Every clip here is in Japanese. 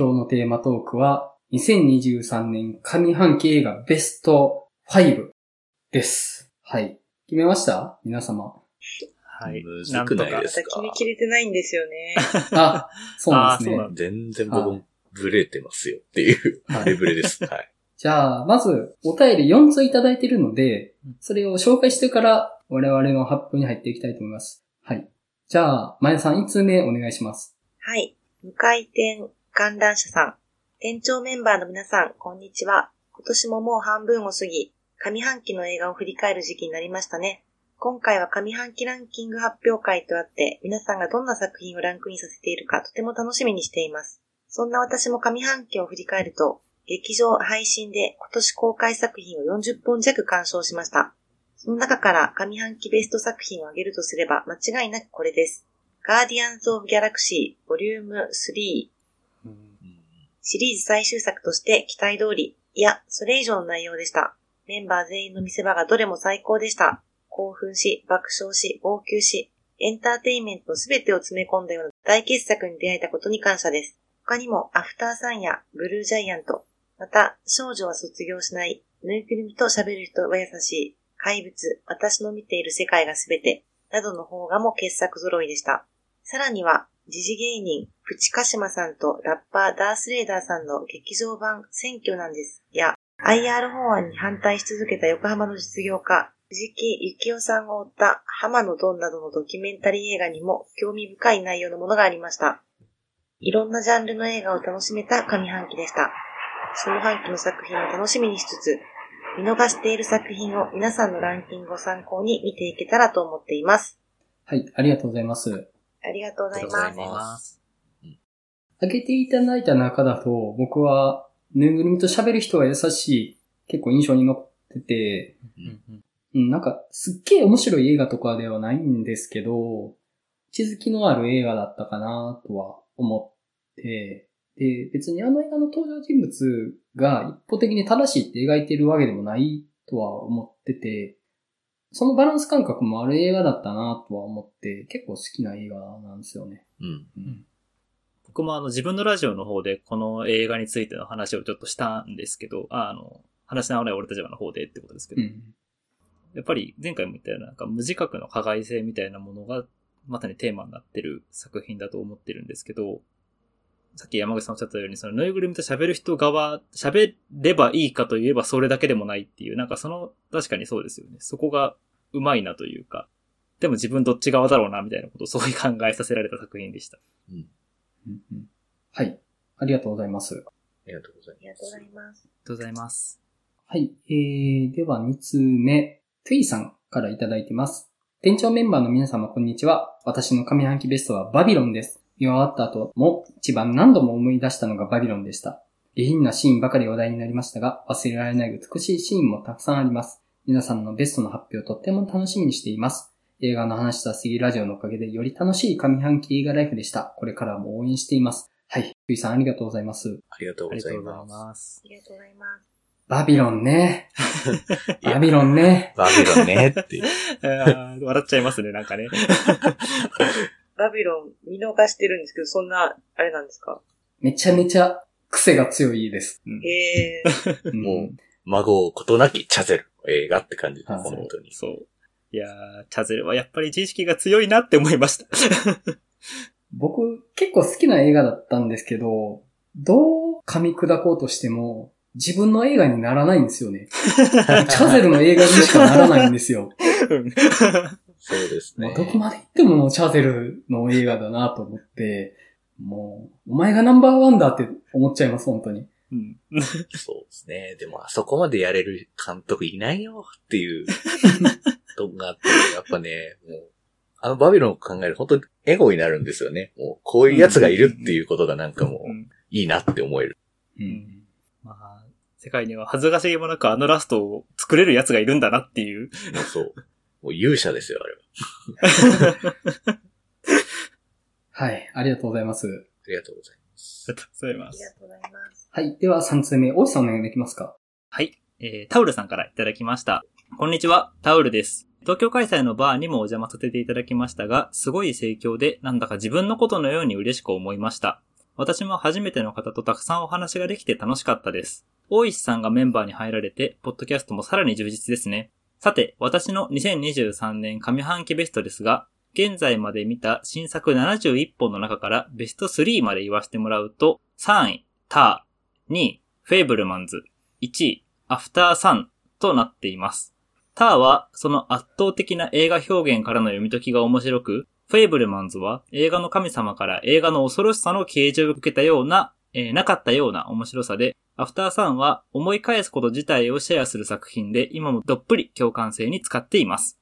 今日のテーマトークは、2023年上半期映画ベスト5です。はい。決めました？皆様。はい。むずくないですか？決めきれてないんですよね。あ、そうなんですね。全然僕、ブレてますよっていう、はいレベルです。はい。じゃあ、まず、お便り4ついただいているのでうん、それを紹介してから、我々の発表に入っていきたいと思います。はい。じゃあ、まやさん1通目お願いします。はい。無回転観覧車さん。店長メンバーの皆さん、こんにちは。今年ももう半分を過ぎ、上半期の映画を振り返る時期になりましたね。今回は上半期ランキング発表会とあって、皆さんがどんな作品をランクインさせているかとても楽しみにしています。そんな私も上半期を振り返ると、劇場配信で今年公開作品を40本弱鑑賞しました。その中から上半期ベスト作品を挙げるとすれば間違いなくこれです。ガーディアンズ・オブ・ギャラクシー、ボリューム3、シリーズ最終作として期待通り、いや、それ以上の内容でした。メンバー全員の見せ場がどれも最高でした。興奮し、爆笑し、号泣し、エンターテインメントのすべてを詰め込んだような大傑作に出会えたことに感謝です。他にも、アフターサンやブルージャイアント、また、少女は卒業しない、ぬいぐるみと喋る人は優しい、怪物、私の見ている世界がすべて、などの方がも傑作揃いでした。さらには、時事芸人、プチカシマさんとラッパーダースレーダーさんの劇場版選挙なんです。や、IR 法案に反対し続けた横浜の実業家、藤木幸雄さんを追った浜のドンなどのドキュメンタリー映画にも興味深い内容のものがありました。いろんなジャンルの映画を楽しめた上半期でした。下半期の作品を楽しみにしつつ、見逃している作品を皆さんのランキングを参考に見ていけたらと思っています。はい、ありがとうございます。ありがとうございありがとうございます。ます挙げていただいた中だと、僕は、ぬいぐるみと喋る人は優しい、結構印象に残ってて、うん、なんか、すっげえ面白い映画とかではないんですけど、地づきのある映画だったかなとは思って、で、別にあの映画の登場人物が一方的に正しいって描いてるわけでもないとは思ってて、そのバランス感覚もある映画だったなとは思って、結構好きな映画なんですよね。うん。僕もあの自分のラジオの方でこの映画についての話をちょっとしたんですけど、ああの、話しながら俺たちの方でってことですけど、うん。やっぱり前回も言ったようななんか無自覚の加害性みたいなものがまさにテーマになってる作品だと思ってるんですけど、さっき山口さんおっしゃったように、そのぬいぐるみと喋る人側、喋ればいいかといえばそれだけでもないっていう、なんかその、確かにそうですよね。そこがうまいなというか、でも自分どっち側だろうなみたいなことをそういう考えさせられた作品でした。うんうんはい。ありがとうございます。ありがとうございありがとうございます。ありがとうございます。はい。えー、では2通目、トゥイさんからいただいてます。店長メンバーの皆様こんにちは。私の上半期ベストはバビロンです。見終わった後も一番何度も思い出したのがバビロンでした。下品なシーンばかり話題になりましたが、忘れられない美しいシーンもたくさんあります。皆さんのベストの発表とっても楽しみにしています。映画の話した杉ラジオのおかげでより楽しい上半期映画ライフでした。これからも応援しています。はい。トゥイさんありがとうございます。ありがとうございます。あ。りがとうございます。バビロンね。バビロンね。バビロンねって 笑っちゃいますね、なんかね。バビロン見逃してるんですけど、そんな、あれなんですか？めちゃめちゃ癖が強いです。うん もう、孫をことなきチャゼルの映画って感じです、はい本当に。そう。いやー、チャゼルはやっぱり自意識が強いなって思いました。僕結構好きな映画だったんですけど、どう噛み砕こうとしても自分の映画にならないんですよね。チャゼルの映画にしかならないんですよ。うんそうですね。どこまで行ってもチャゼルの映画だなと思って、もう、お前がナンバーワンだって思っちゃいます、本当に。うん そうですね。でも、あそこまでやれる監督いないよっていう、とこがあって、やっぱね、もう、あのバビロンを考えると本当にエゴになるんですよね。もう、こういうやつがいるっていうことがなんかもう、うんいいなって思える。うん。まあ、世界には恥ずかしげもなくあのラストを作れる奴がいるんだなっていうそう。もう勇者ですよ、あれは。はい、ありがとうございます。ありがとうございます。ありがとうございますありが。とうございます。はい、では3通目、大石さんお願いできますか？はい。えー、タウルさんからいただきました。こんにちは、タウルです。東京開催のバーにもお邪魔させていただきましたが、すごい盛況で、なんだか自分のことのように嬉しく思いました。私も初めての方とたくさんお話ができて楽しかったです。大石さんがメンバーに入られて、ポッドキャストもさらに充実ですね。さて、私の2023年上半期ベストですが、現在まで見た新作71本の中からベスト3まで言わせてもらうと、3位、ター、2位、フェイブルマンズ、1位、アフターサンとなっています。ターはその圧倒的な映画表現からの読み解きが面白く、フェイブルマンズは映画の神様から映画の恐ろしさの啓示を受けたような、えーなかったような面白さで、アフターサンは思い返すこと自体をシェアする作品で今もどっぷり共感性に使っています。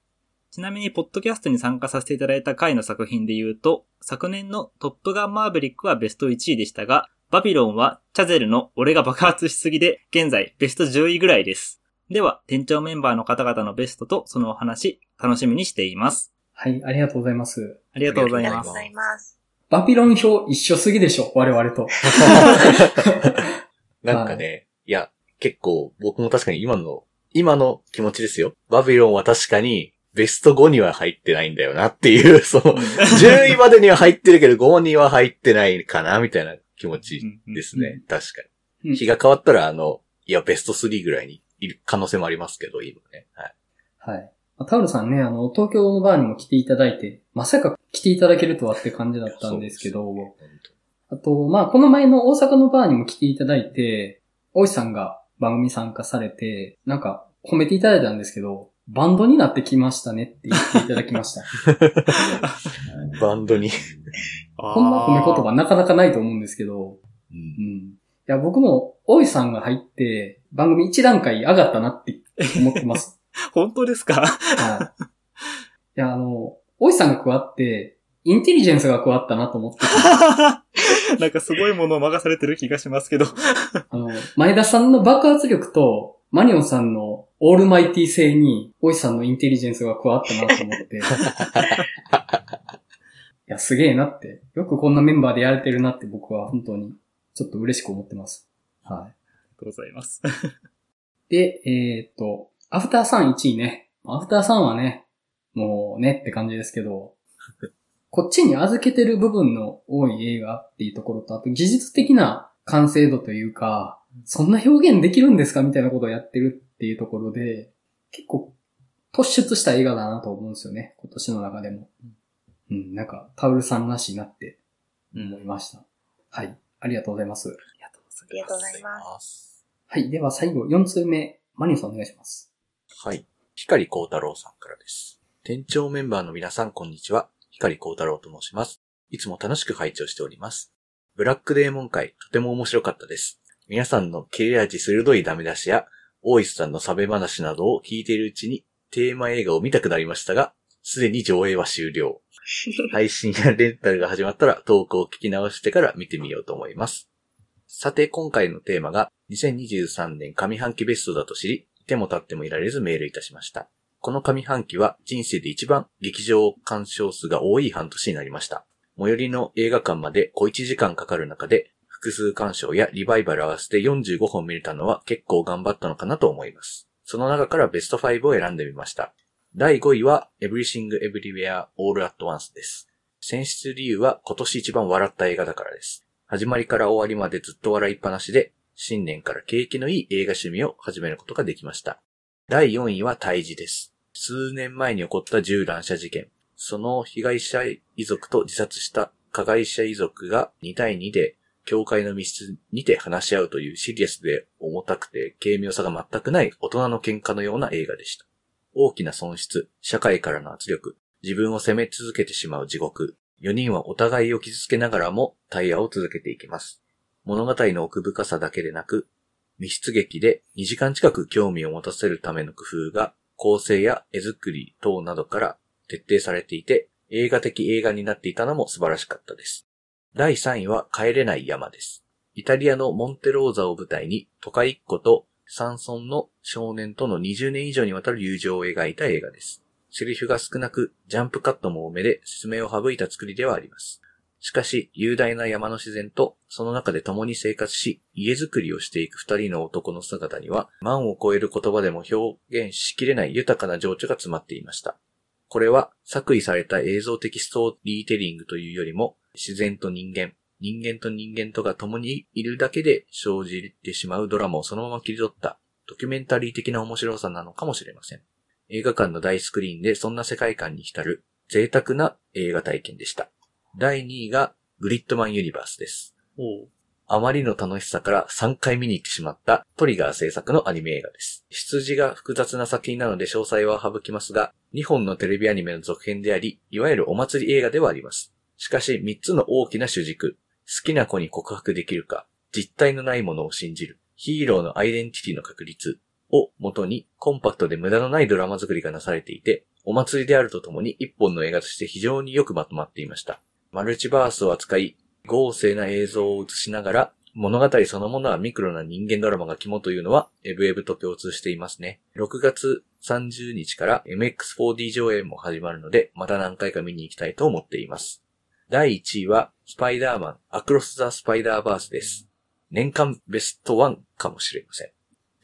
ちなみに、ポッドキャストに参加させていただいた回の作品で言うと、昨年のトップガンマーヴェリックはベスト1位でしたが、バビロンはチャゼルの俺が爆発しすぎで、現在ベスト10位ぐらいです。では、店長メンバーの方々のベストとそのお話、楽しみにしています。はい、ありがとうございます。ありがとうございますありがとうご。ざいます。バビロン表一緒すぎでしょ我々と。なんかね、いや、結構僕も確かに今の、今の気持ちですよ。バビロンは確かにベスト5には入ってないんだよなっていう、その、10位までには入ってるけど5には入ってないかなみたいな気持ちですね。確かうんに。日が変わったらあの、いや、ベスト3ぐらいにいる可能性もありますけど、今ね。はい。はい。タオルさんね、あの、東京のバーにも来ていただいて、まさか来ていただけるとはって感じだったんですけど、本あと、まあ、この前の大阪のバーにも来ていただいて、大石さんが番組参加されて、なんか褒めていただいたんですけど、バンドになってきましたねって言っていただきました。当 バンドに。こんな褒め言葉なかなかないと思うんですけど、ううんん。いや、僕も大石さんが入って、番組一段階上がったなって思ってます。本当ですか？はい。いや、あの、大石さんが加わって、インテリジェンスが加わったなと思ってて、なんかすごいものを任されてる気がしますけど。あの、前田さんの爆発力と、マニオンさんのオールマイティ性に、大石さんのインテリジェンスが加わったなと思って。いや、すげえなって。よくこんなメンバーでやれてるなって僕は本当に、ちょっと嬉しく思ってます。はい。ありがとうございます。で、えーっと、アフターさん1位ね。アフターさんはね、もうねって感じですけど、こっちに預けてる部分の多い映画っていうところと、あと技術的な完成度というか、そんな表現できるんですかみたいなことをやってるっていうところで、結構突出した映画だなと思うんですよね。今年の中でも。うん、なんか、タウルさんらしいなって思いました。はい。ありがとうございます。ありがとうございありがとうございます。す。はい。では最後、4通目、マニオさんお願いします。はい。光光太郎さんからです。店長メンバーの皆さん、こんにちは。光光太郎と申します。いつも楽しく拝聴しております。ブラックデーモン会、とても面白かったです。皆さんの切れ味鋭いダメ出しや、大石さんのサベ話などを聞いているうちに、テーマ映画を見たくなりましたが、すでに上映は終了。配信やレンタルが始まったら、投稿を聞き直してから見てみようと思います。さて、今回のテーマが、2023年上半期ベストだと知り、いても立ってもいられずメールいたしました。この上半期は人生で一番劇場鑑賞数が多い半年になりました。最寄りの映画館まで小1時間かかる中で、複数鑑賞やリバイバル合わせて45本見れたのは結構頑張ったのかなと思います。その中からベスト5を選んでみました。第5位は Everything Everywhere All at Once です。選出理由は今年一番笑った映画だからです。始まりから終わりまでずっと笑いっぱなしで、新年から景気のいい映画趣味を始めることができました。第4位は退治です。数年前に起こった銃乱射事件。その被害者遺族と自殺した加害者遺族が2対2で教会の密室にて話し合うというシリアスで重たくて軽妙さが全くない大人の喧嘩のような映画でした。大きな損失、社会からの圧力、自分を責め続けてしまう地獄。4人はお互いを傷つけながらも対話を続けていきます。物語の奥深さだけでなく、密室劇で2時間近く興味を持たせるための工夫が構成や絵作り等などから徹底されていて、映画的映画になっていたのも素晴らしかったです。第3位は帰れない山です。イタリアのモンテローザを舞台に、都会一個と山村の少年との20年以上にわたる友情を描いた映画です。セリフが少なく、ジャンプカットも多めで説明を省いた作りではあります。しかし、雄大な山の自然と、その中で共に生活し、家づくりをしていく二人の男の姿には、万を超える言葉でも表現しきれない豊かな情緒が詰まっていました。これは、作為された映像的ストーリーテリングというよりも、自然と人間、人間と人間とが共にいるだけで生じてしまうドラマをそのまま切り取ったドキュメンタリー的な面白さなのかもしれません。映画館の大スクリーンでそんな世界観に浸る贅沢な映画体験でした。第2位がグリッドマンユニバースです。あまりの楽しさから3回見に行ってしまったトリガー制作のアニメ映画です。出自が複雑な作品なので詳細は省きますが、2本のテレビアニメの続編であり、いわゆるお祭り映画ではあります。しかし3つの大きな主軸、好きな子に告白できるか、実体のないものを信じる、ヒーローのアイデンティティの確立を元にコンパクトで無駄のないドラマ作りがなされていて、お祭りであるとともに一本の映画として非常によくまとまっていました。マルチバースを扱い、豪勢な映像を映しながら、物語そのものはミクロな人間ドラマが肝というのは、エブエブと共通していますね。6月30日から MX4D 上映も始まるので、また何回か見に行きたいと思っています。第1位は、スパイダーマン、アクロス・ザ・スパイダーバースです。年間ベスト1かもしれません。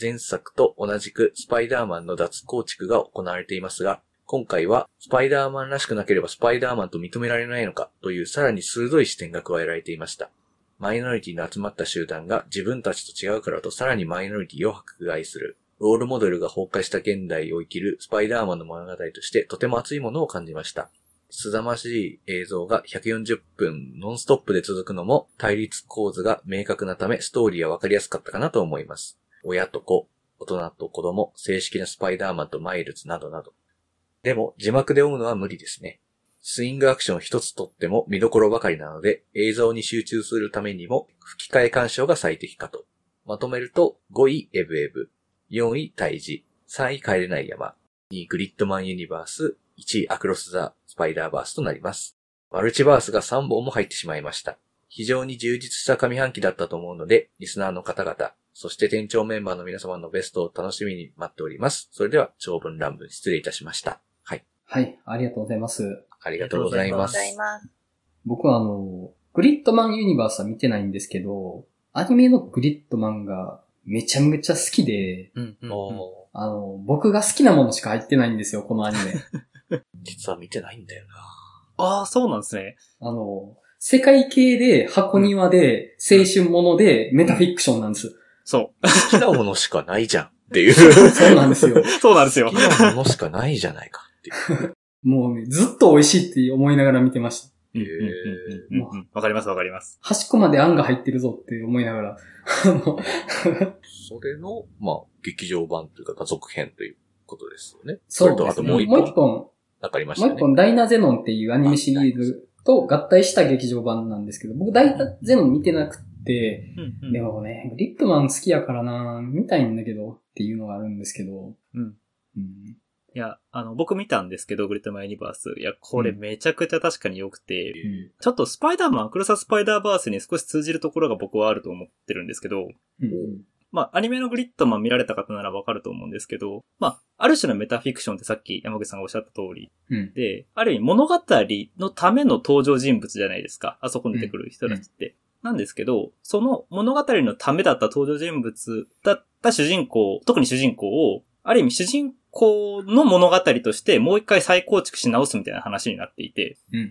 前作と同じくスパイダーマンの脱構築が行われていますが、今回はスパイダーマンらしくなければスパイダーマンと認められないのかというさらに鋭い視点が加えられていました。マイノリティの集まった集団が自分たちと違うからとさらにマイノリティを迫害する。ロールモデルが崩壊した現代を生きるスパイダーマンの物語としてとても熱いものを感じました。凄まじい映像が140分ノンストップで続くのも対立構図が明確なためストーリーはわかりやすかったかなと思います。親と子、大人と子供、正式なスパイダーマンとマイルズなどなど。でも字幕で追うのは無理ですね。スイングアクション一つとっても見どころばかりなので映像に集中するためにも吹き替え鑑賞が最適かと。まとめると5位エブエブ、4位胎児、3位帰れない山、2位グリッドマンユニバース、1位アクロス・ザ・スパイダーバースとなります。マルチバースが3本も入ってしまいました。非常に充実した上半期だったと思うので、リスナーの方々、そして店長メンバーの皆様のベストを楽しみに待っております。それでは、長文乱文失礼いたしました。はい。はい、ありがとうございます。ありがとうございまありがとうございす。ます。僕はあの、グリッドマンユニバースは見てないんですけど、アニメのグリッドマンがめちゃめちゃ好きで、うんうんうんおあの、僕が好きなものしか入ってないんですよ、このアニメ。ー 実は見てないんだよな。ああ、そうなんですね。あの、世界系で箱庭で青春ものでメタフィクションなんです。そ好きなものしかないじゃんっていう。そうなんですよ。う。そうなんですよ好き。なものしかないじゃないかっていう。もうね、ずっと美味しいって思いながら見てました。うんうんうんうんうんうんわかりますわかります。端っこまであんが入ってるぞって思いながら。あのそれの、まあ、劇場版というか、続編ということですよね。そうれと、あともう一もう一本、本、わかりましたね。もう一本、ダイナゼノンっていうアニメシリーズと合体した劇場版なんですけど、僕ダイナゼノン見てなくて、うんうんでもね、グリッドマン好きやからな見たいんだけどっていうのがあるんですけど、うんうんいや、あの、僕見たんですけど、グリッドマンユニバース。いや、これめちゃくちゃ確かに良くて、うんちょっとスパイダーマン、クロサスパイダーバースに少し通じるところが僕はあると思ってるんですけど、うんまあ、アニメのグリッドマン見られた方ならわかると思うんですけど、まあ、ある種のメタフィクションってさっき山口さんがおっしゃった通りうんで、ある意味物語のための登場人物じゃないですか。あそこに出てくる人たちって。なんですけど、その物語のためだった登場人物だった主人公、特に主人公を、ある意味主人公の物語としてもう一回再構築し直すみたいな話になっていて、うんうん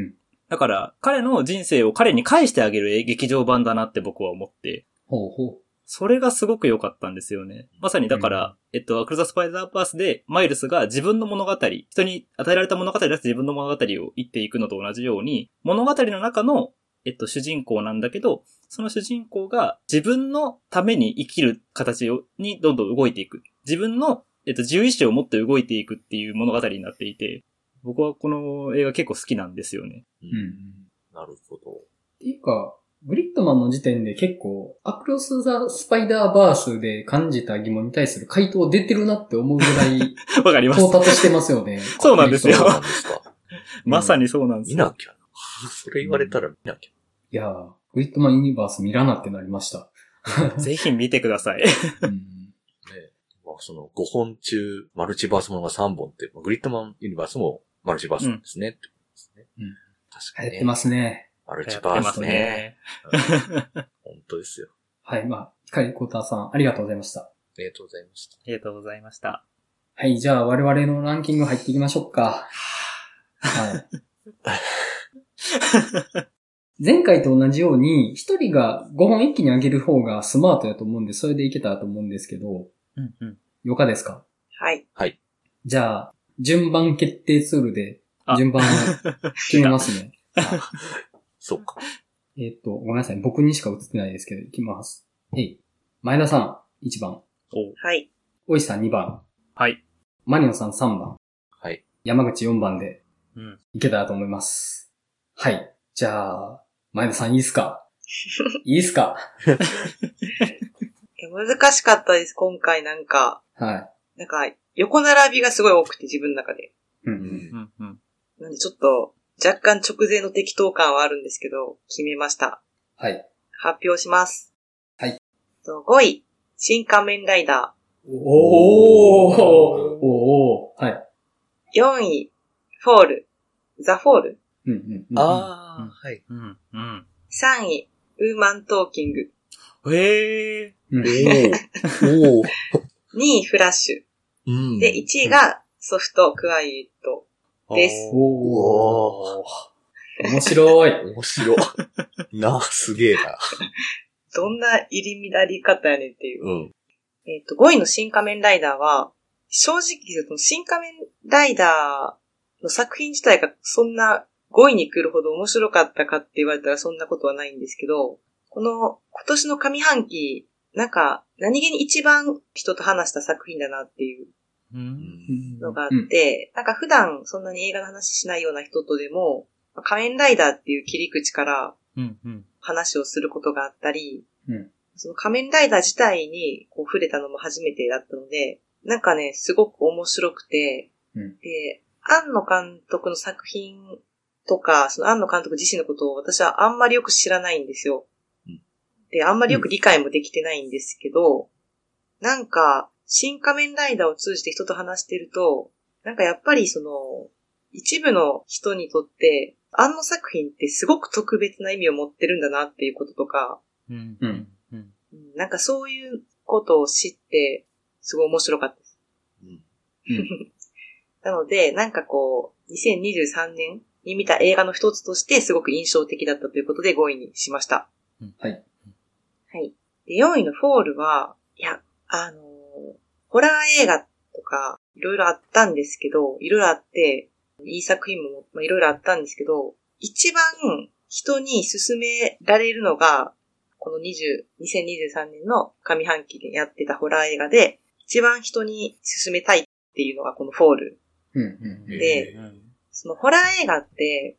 うん。だから彼の人生を彼に返してあげる劇場版だなって僕は思って、ほうほそれがすごく良かったんですよね。まさにだから、えっと、アクロザスパイダーバースで、マイルスが自分の物語、人に与えられた物語だって自分の物語を言っていくのと同じように、物語の中の、えっと、主人公なんだけど、その主人公が自分のために生きる形をにどんどん動いていく。自分の、えっと、自由意志を持って動いていくっていう物語になっていて、僕はこの映画結構好きなんですよね。うんん。なるほど。っていうか、グリッドマンの時点で結構、アクロス・ザ・スパイダーバースで感じた疑問に対する回答出てるなって思うぐらい わかります到。達してますよね。そうなんですよそうなんですか。まさにそうなんですよ。見なきゃな。それ言われたら見なきゃ。いやー、グリッドマンユニバース見らなってなりました。ぜひ見てください。うんその5本中、マルチバースものが3本って、まあグリッドマンユニバースもマルチバースなんですね。ってことですねうん確かにね。流行ってますね。マルチバースね。ね。本当ですよ。はい、まあ、光コーターさん、ありがとうございました。ありがとうございました。ありがとうございました。はい、じゃあ我々のランキング入っていきましょうか。はい。前回と同じように、一人が5本一気に上げる方がスマートやと思うんで、それでいけたらと思うんですけど、うんうん。よかですか？はい。じゃあ、順番決定ツールであ、順番を決めますね。そっか。えっと、ごめんなさい。僕にしか映ってないですけど、いきます。えい。前田さん、1番。おはい。おいさん2番。はい。マリオさん3番。はい。山口4番でうん。いけたらと思います。はい。じゃあ、前田さんいいっすか？いいっすか？難しかったです、今回なんか。はなんか、横並びがすごい多くて自分の中で。い。うんうん。うんうん。なんでちょっと、若干直前の適当感はあるんですけど、決めました。はい。発表します。はい。と5位、新仮面ライダおーおーはい。ー。4位、フォール。ザ・フォール。うんうんうん。ああ、はい。うんうん。3位、ウーマントーキング。へえ。うん。おお。2位、フラッシうんュ。で、1位がソフトクワイエット。ですおおー。面白い。面白い。なあ、すげえな。どんな入り乱り方やねんっていう。うん。えっ、と、5位の新仮面ライダーは、正直言うと、新仮面ライダーの作品自体がそんな5位に来るほど面白かったかって言われたらそんなことはないんですけど、この今年の上半期、なんか何気に一番人と話した作品だなっていううん。のがあって、なんか普段そんなに映画の話しないような人とでも、仮面ライダーっていう切り口から。話をすることがあったり、うんその仮面ライダー自体にこう触れたのも初めてだったので、なんかね、すごく面白くて、うんで、庵野監督の作品とか、その庵野監督自身のことを私はあんまりよく知らないんですよ。うんで、あんまりよく理解もできてないんですけど、なんか、新仮面ライダーを通じて人と話してると、なんかやっぱりその、一部の人にとって、庵野作品ってすごく特別な意味を持ってるんだなっていうこととか、うんうんうん。うんなんかそういうことを知って、すごい面白かったです。うん なので、なんかこう、2023年に見た映画の一つとしてすごく印象的だったということで5位にしました。はい。はい。で、4位のフォールは、いや、あのーホラー映画とか、いろいろあったんですけど、いろいろあって、いい作品も、まあ、いろいろあったんですけど、一番人に勧められるのが、この20、2023年の上半期でやってたホラー映画で、一番人に勧めたいっていうのがこのフォール。うんうんでうんそのホラー映画って、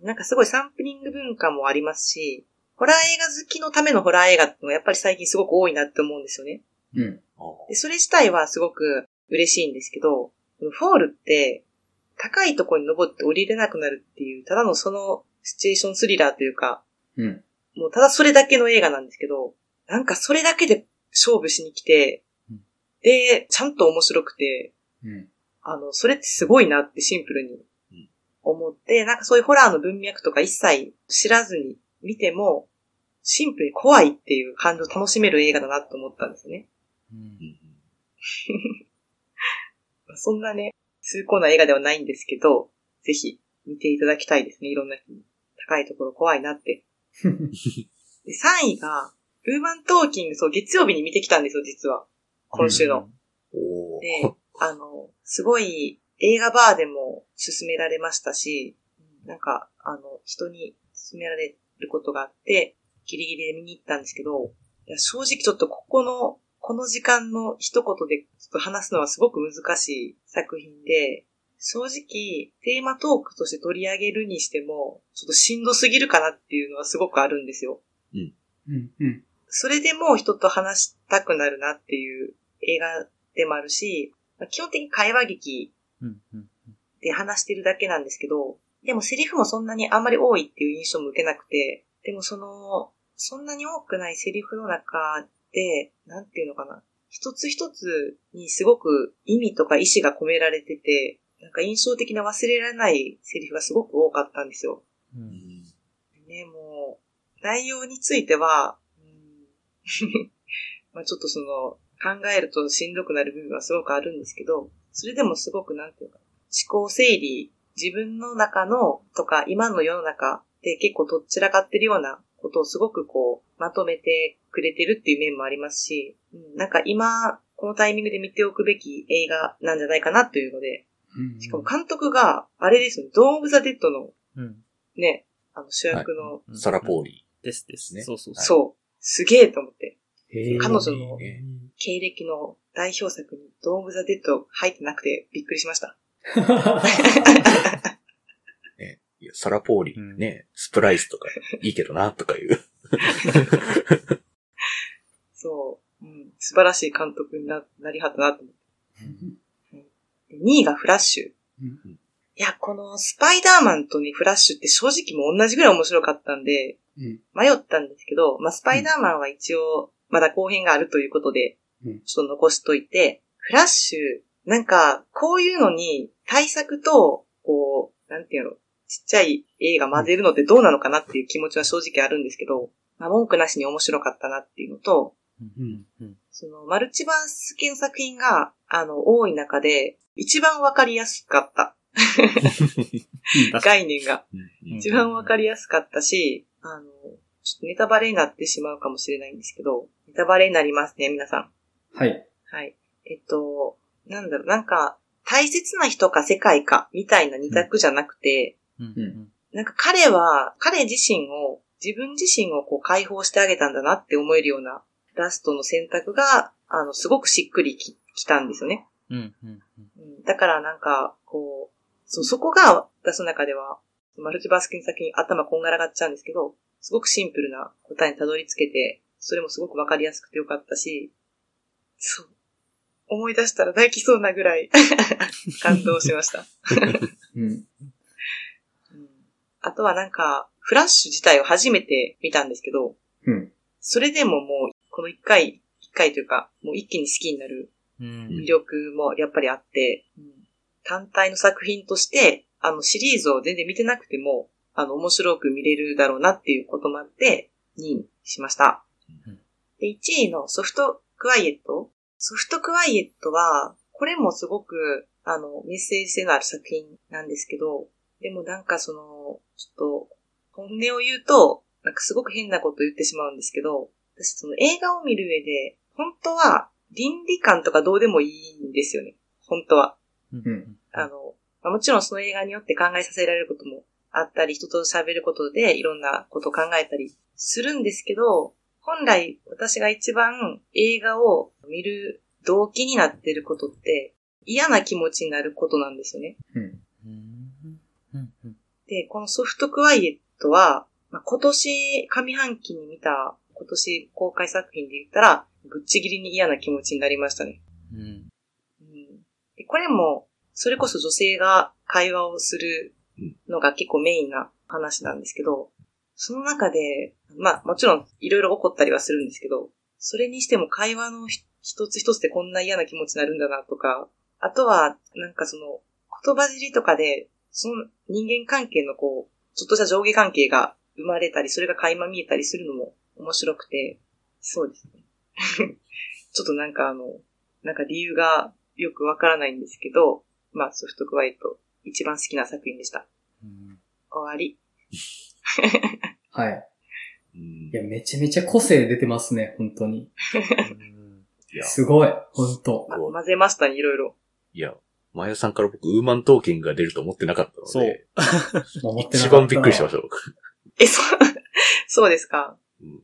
うんなんかすごいサンプリング文化もありますし、ホラー映画好きのためのホラー映画ってのがやっぱり最近すごく多いなって思うんですよね。うん。で、それ自体はすごく嬉しいんですけど、フォールって、高いところに登って降りれなくなるっていう、ただのそのシチュエーションスリラーというか、うん。もうただそれだけの映画なんですけど、なんかそれだけで勝負しに来てうん、で、ちゃんと面白くて、うん。あの、それってすごいなってシンプルにうん思って、なんかそういうホラーの文脈とか一切知らずに見ても、シンプルに怖いっていう感情を楽しめる映画だなと思ったんですね。うん。そん。なね、崇高な映画ではないん。ですけど、ぜひ見ていただきたいですね、いろん。な人に。高いところ怖いなって。で、3位が、ウーマントーキング、そう、月曜日に見てきたん。ですよ、実は。今週の。おーで、あの、すごい映画バーでも勧められましたし、なん。か、あの、人に勧められることがあって、ギリギリで見に行ったんですけど、いや正直ちょっとここの、この時間の一言でちょっと話すのはすごく難しい作品で、正直テーマトークとして取り上げるにしても、ちょっとしんどすぎるかなっていうのはすごくあるんですよ。うん。うん。それでも人と話したくなるなっていう映画でもあるし、まあ基本的に会話劇うんうんで話してるだけなんですけど、でもセリフもそんなにあんまり多いっていう印象も受けなくて、でもその、そんなに多くないセリフの中で、なんていうのかな。一つ一つにすごく意味とか意志が込められてて、なんか印象的な忘れられないセリフがすごく多かったんですよ。ううんんね、もう、内容については、うん まあちょっとその、考えるとしんどくなる部分はすごくあるんですけど、それでもすごくなんていうか、思考整理、自分の中の、とか今の世の中で結構とっちらかってるようなことをすごくこう、まとめてくれてるっていう面もありますし、うん、なんか今、このタイミングで見ておくべき映画なんじゃないかなというので、しかも監督が、あれですよね、ドーン・オブ・ザ・デッドのうん。ね、あの主役の、うん。サラポーリですです。ね。そうそうそう。そう、すげえと思って、彼女のえ経歴の代表作にドーン・オブ・ザ・デッド入ってなくてびっくりしました。ー。いや、サラポーリうんね、スプライスとかいいけどな、とかいう。そう、うん、素晴らしい監督にななりはったなと思って。で2位がフラッシュ。うんいや、このスパイダーマンとね、フラッシュって正直もう同じぐらい面白かったんで、うん迷ったんですけど、まあ、スパイダーマンは一応、まだ後編があるということで、うんちょっと残しといて、フラッシュ、なんか、こういうのに対策と、こう、なんていうの、ちっちゃい映画混ぜるのってどうなのかなっていう気持ちは正直あるんですけど、まあ、文句なしに面白かったなっていうのと、うん。うん。その、マルチバース系の作品が、あの、多い中で、一番わかりやすかった。概念が。うん一番わかりやすかったし、あの、ちょっとネタバレになってしまうかもしれないんですけど、ネタバレになりますね、皆さん。はい。はい。えっと、なんだろう、なんか、大切な人か世界か、みたいな二択じゃなくて、なんか彼は、彼自身を、自分自身をこう解放してあげたんだなって思えるようなラストの選択が、あの、すごくしっくりききたんですよね。うん。うん。うんだからなんか、こう、そうそこが私の中では、マルチバース系の先に頭こんがらがっちゃうんですけど、すごくシンプルな答えにたどり着けて、それもすごくわかりやすくてよかったし、そう。思い出したら泣きそうなぐらい 感動しました。うん。うんあとはなんか、フラッシュ自体を初めて見たんですけど、うん。それでももう、この一回、一回というか、もう一気に好きになるうん。魅力もやっぱりあって、うん単体の作品として、あのシリーズを全然見てなくても、あの面白く見れるだろうなっていうこともあって、2位にしました。うんで、1位のソフトクワイエットソフトクワイエットは、これもすごく、あの、メッセージ性のある作品なんですけど、でもなんかその、ちょっと、本音を言うと、なんかすごく変なこと言ってしまうんですけど、私その映画を見る上で、本当は倫理観とかどうでもいいんですよね。本当は。うん。あの、まあもちろんその映画によって考えさせられることもあったり、人と喋ることでいろんなことを考えたりするんですけど、本来私が一番映画を見る動機になってることって嫌な気持ちになることなんですよね。うん。うん。うん。で、このソフトクワイエットは、まあ、今年上半期に見た今年公開作品で言ったら、ぶっちぎりに嫌な気持ちになりましたね。うん。うんでこれも、それこそ女性が会話をするのが結構メインな話なんですけど、その中で、まあもちろんいろいろ起こったりはするんですけど、それにしても会話のひ一つ一つでこんな嫌な気持ちになるんだなとか、あとはなんかその言葉尻とかで、その人間関係のこう、ちょっとした上下関係が生まれたり、それが垣間見えたりするのも面白くて、そうですね。ちょっとなんかあの、なんか理由がよくわからないんですけど、まあソフトクワイト一番好きな作品でした。うん。終わり。はい。うんいや、めちゃめちゃ個性出てますね、本当に。すごい、本当混ぜましたね、いろいろ。いや、前田さんから僕、ウーマントーキングが出ると思ってなかったのそうで、思ってなかった一番びっくりしました、僕。え、そう、そうですか？うん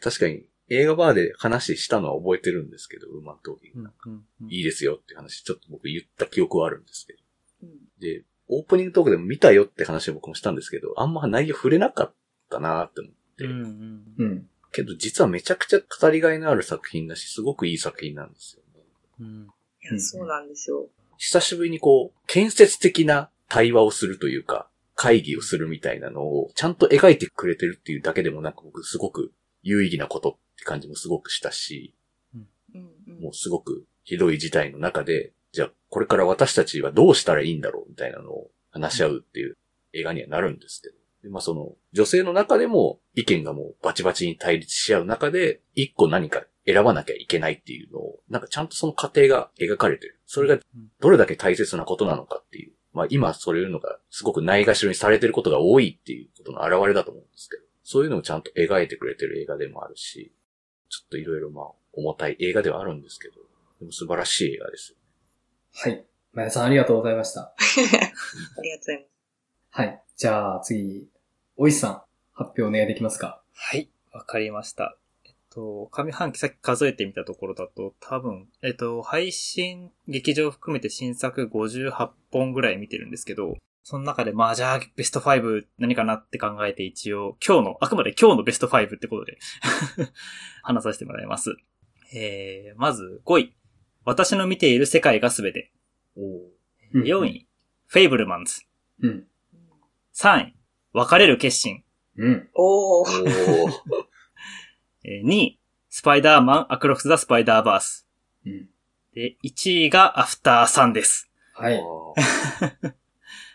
確かに、映画バーで話したのは覚えてるんですけど、ウーマントーキング。うん。うん。いいですよっていう話、ちょっと僕言った記憶はあるんですけど。うんで、オープニングトークでも見たよって話を僕もしたんですけど、あんま内容触れなかったなーって思って。うん。うん。うん。けど実はめちゃくちゃ語りがいのある作品だし、すごくいい作品なんですよね。うん。いや、そうなんですよ。久しぶりにこう、建設的な対話をするというか、会議をするみたいなのをちゃんと描いてくれてるっていうだけでもなんか僕すごく有意義なことって感じもすごくしたし、うんうんもうすごくひどい事態の中で、じゃあこれから私たちはどうしたらいいんだろうみたいなのを話し合うっていう映画にはなるんですけど。でまあその女性の中でも意見がもうバチバチに対立し合う中で、一個何か選ばなきゃいけないっていうのを、なんかちゃんとその過程が描かれてる。それがどれだけ大切なことなのかっていう。まあ今そういうのがすごくないがしろにされてることが多いっていうことの表れだと思うんですけど、そういうのをちゃんと描いてくれてる映画でもあるし、ちょっといろいろまあ重たい映画ではあるんですけど、でも素晴らしい映画です。はい。まやさんありがとうございました。ありがとうございます。はい。じゃあ次、おいしさん、発表お願いできますかはい、わかりました。えっと、上半期さっき数えてみたところだと、多分、えっと、配信、劇場含めて新作58本ぐらい見てるんですけど、その中で、まあじゃあ、ベスト5何かなって考えて一応、今日の、あくまで今日のベスト5ってことで、話させてもらいます。えー、まず5位。私の見ている世界がすべて。お4。位。フェイブルマンズ。うん。3位。別れる決心。うん。おー。おー。えー2位。スパイダーマン、アクロス・ザ・スパイダーバース。うん。で、1位がアフターサンです。はい。あ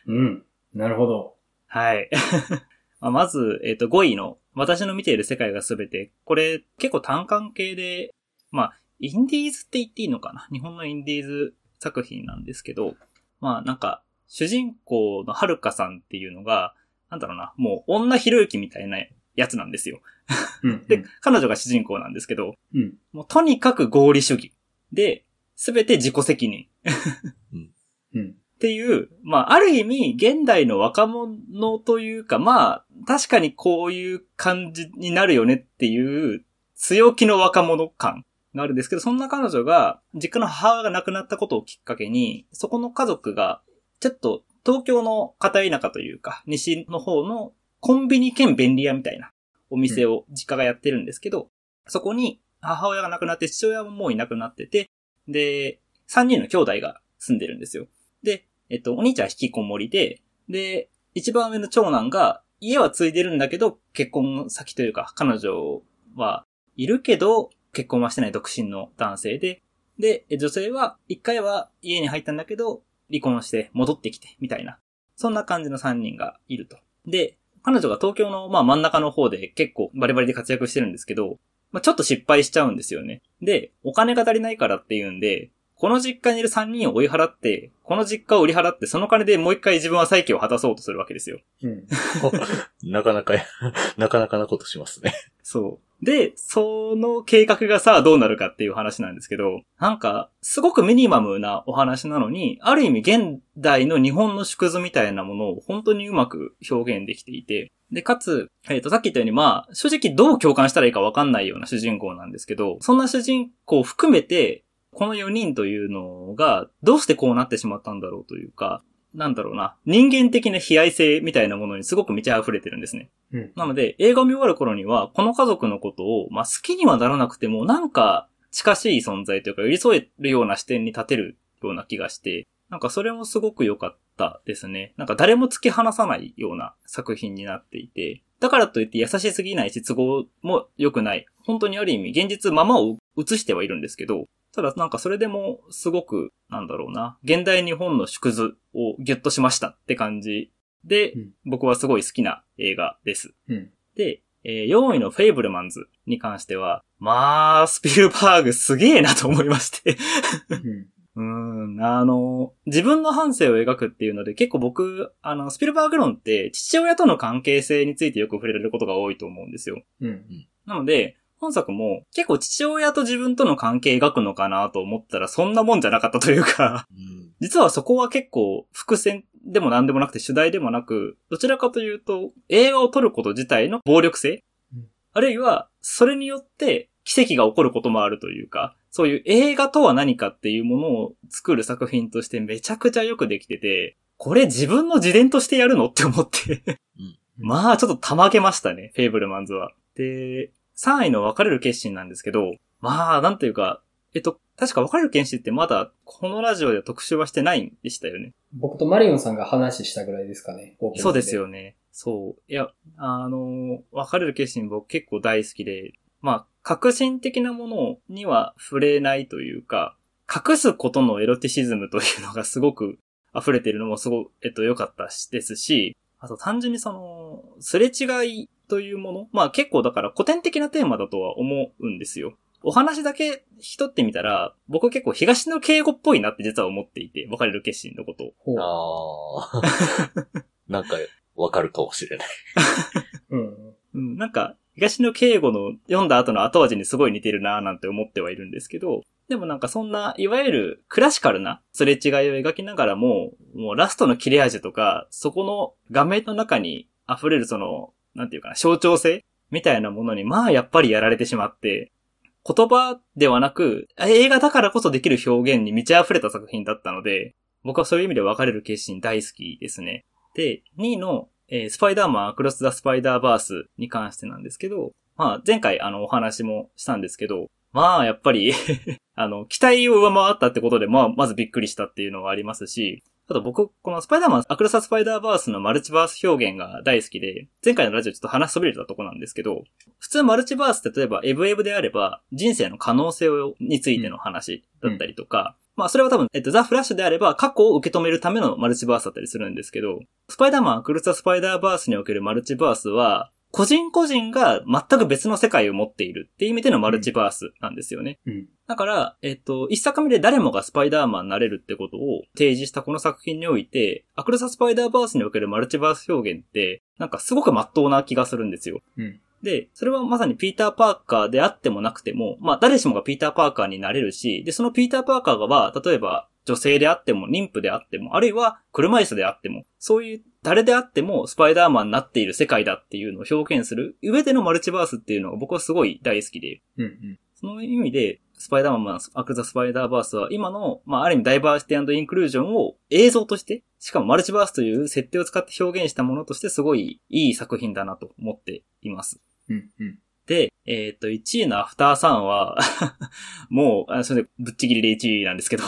うん。なるほど。はい。まあまず、えっ、と、5位の、私の見ている世界がすべて、これ結構単管系で、まあ、インディーズって言っていいのかな？日本のインディーズ作品なんですけど、まあなんか、主人公のはるかさんっていうのが、なんだろうな、もう女ひろゆきみたいなやつなんですよ。うん。で、彼女が主人公なんですけど、うん。もうとにかく合理主義。で、すべて自己責任。うん。っていう、まあ、ある意味、現代の若者というか、まあ、確かにこういう感じになるよねっていう、強気の若者感があるんですけど、そんな彼女が、実家の母親が亡くなったことをきっかけに、そこの家族が、ちょっと、東京の片田舎というか、西の方のコンビニ兼便利屋みたいなお店を実家がやってるんですけど、そこに母親が亡くなって父親ももういなくなってて、で、3人の兄弟が住んでるんですよ。で、えっと、お兄ちゃんは引きこもりで、で、一番上の長男が、家は継いでるんだけど、結婚先というか、彼女はいるけど、結婚はしてない独身の男性で、で、女性は、一回は家に入ったんだけど、離婚して戻ってきて、みたいな。そんな感じの3人がいると。で、彼女が東京の、まあ真ん中の方で結構バリバリで活躍してるんですけど、まあちょっと失敗しちゃうんですよね。で、お金が足りないからっていうんで、この実家にいる3人を追い払って、この実家を売り払って、その金でもう一回自分は再起を果たそうとするわけですよ。うん。なかなか、なかなかなことしますね。そう。で、その計画がさあどうなるかっていう話なんですけど、なんか、すごくミニマムなお話なのに、ある意味現代の日本の縮図みたいなものを本当にうまく表現できていて、で、かつ、えっ、と、さっき言ったように、まあ、正直どう共感したらいいかわかんないような主人公なんですけど、そんな主人公を含めて、この4人というのが、どうしてこうなってしまったんだろうというか、なんだろうな、人間的な悲哀性みたいなものにすごく満ち溢れてるんですね。うん。なので、映画を見終わる頃には、この家族のことを、まあ、好きにはならなくても、なんか、近しい存在というか、寄り添えるような視点に立てるような気がして、なんかそれもすごく良かったですね。なんか誰も突き放さないような作品になっていて、だからといって優しすぎないし、都合も良くない。本当にある意味、現実ままを映してはいるんですけど、ただなんかそれでもすごく、なんだろうな、現代日本の縮図をギュッとしましたって感じで、うん僕はすごい好きな映画です。うん。で、えー4位のフェイブルマンズに関しては、まあ、スピルバーグすげえなと思いまして。うん。ん、あの、自分の半生を描くっていうので、結構僕、あの、スピルバーグ論って父親との関係性についてよく触れられることが多いと思うんですよ。うん。なので、本作も結構父親と自分との関係描くのかなと思ったらそんなもんじゃなかったというか、うん。実はそこは結構伏線でも何でもなくて主題でもなく、どちらかというと映画を撮ること自体の暴力性、うんあるいはそれによって奇跡が起こることもあるというか、そういう映画とは何かっていうものを作る作品としてめちゃくちゃよくできてて、これ自分の自伝としてやるのって思ってうん。まあちょっとたまげましたね、フェイブルマンズは。で、3位の別れる決心なんですけど、まあなんていうか、えっと、確か別れる決心ってまだこのラジオでは特集はしてないんでしたよね。僕とマリオンさんが話したぐらいですかね。そうですよ。ね。そう。いや、あの、別れる決心僕結構大好きで、まあ、革新的なものには触れないというか、隠すことのエロティシズムというのがすごく 溢れてるのもすごく、えっと、良かったしですし、あと単純にその、すれ違いというもの？まあ結構だから古典的なテーマだとは思うんですよ。お話だけ引き取ってみたら、僕結構東野敬吾っぽいなって実は思っていて、別れる決心のことを。ああ。なんか、わかるかもしれない。うん。うん、なんか、東野敬吾の読んだ後の後味にすごい似てるなぁなんて思ってはいるんですけど、でもなんかそんな、いわゆるクラシカルなすれ違いを描きながらも、もうラストの切れ味とか、そこの画面の中に溢れるその、なんていうかな、象徴性みたいなものに、まあやっぱりやられてしまって、言葉ではなく、映画だからこそできる表現に満ち溢れた作品だったので、僕はそういう意味で別れる決心大好きですね。で、2位の、えースパイダーマンクロス・ザ・スパイダーバースに関してなんですけど、まあ前回あのお話もしたんですけど、まあやっぱり あの、期待を上回ったってことで、まあまずびっくりしたっていうのがありますし、あと僕、このスパイダーマンアクロス・スパイダーバースのマルチバース表現が大好きで、前回のラジオちょっと話しそびれたとこなんですけど、普通マルチバースって例えばエブエブであれば人生の可能性についての話だったりとか、まあそれは多分、えっと、ザ・フラッシュであれば過去を受け止めるためのマルチバースだったりするんですけど、スパイダーマンアクロス・スパイダーバースにおけるマルチバースは、個人個人が全く別の世界を持っているっていう意味でのマルチバースなんですよね。うん。だから、えっと、一作目で誰もがスパイダーマンになれるってことを提示したこの作品において、アクロス・ザスパイダーバースにおけるマルチバース表現って、なんかすごく真っ当な気がするんですよ。うん。で、それはまさにピーター・パーカーであってもなくても、まあ誰しもがピーター・パーカーになれるし、で、そのピーター・パーカーがは、例えば女性であっても、妊婦であっても、あるいは車椅子であっても、そういう誰であってもスパイダーマンになっている世界だっていうのを表現する上でのマルチバースっていうのが僕はすごい大好きで、うん。うん。その意味で、スパイダーマン、アクザ・スパイダーバースは今の、まあ、ある意味ダイバーシティインクルージョンを映像として、しかもマルチバースという設定を使って表現したものとしてすごいいい作品だなと思っています。うん。うん。で、えっ、と、1位のアフターさんは、もう、あそれでぶっちぎりで1位なんですけど、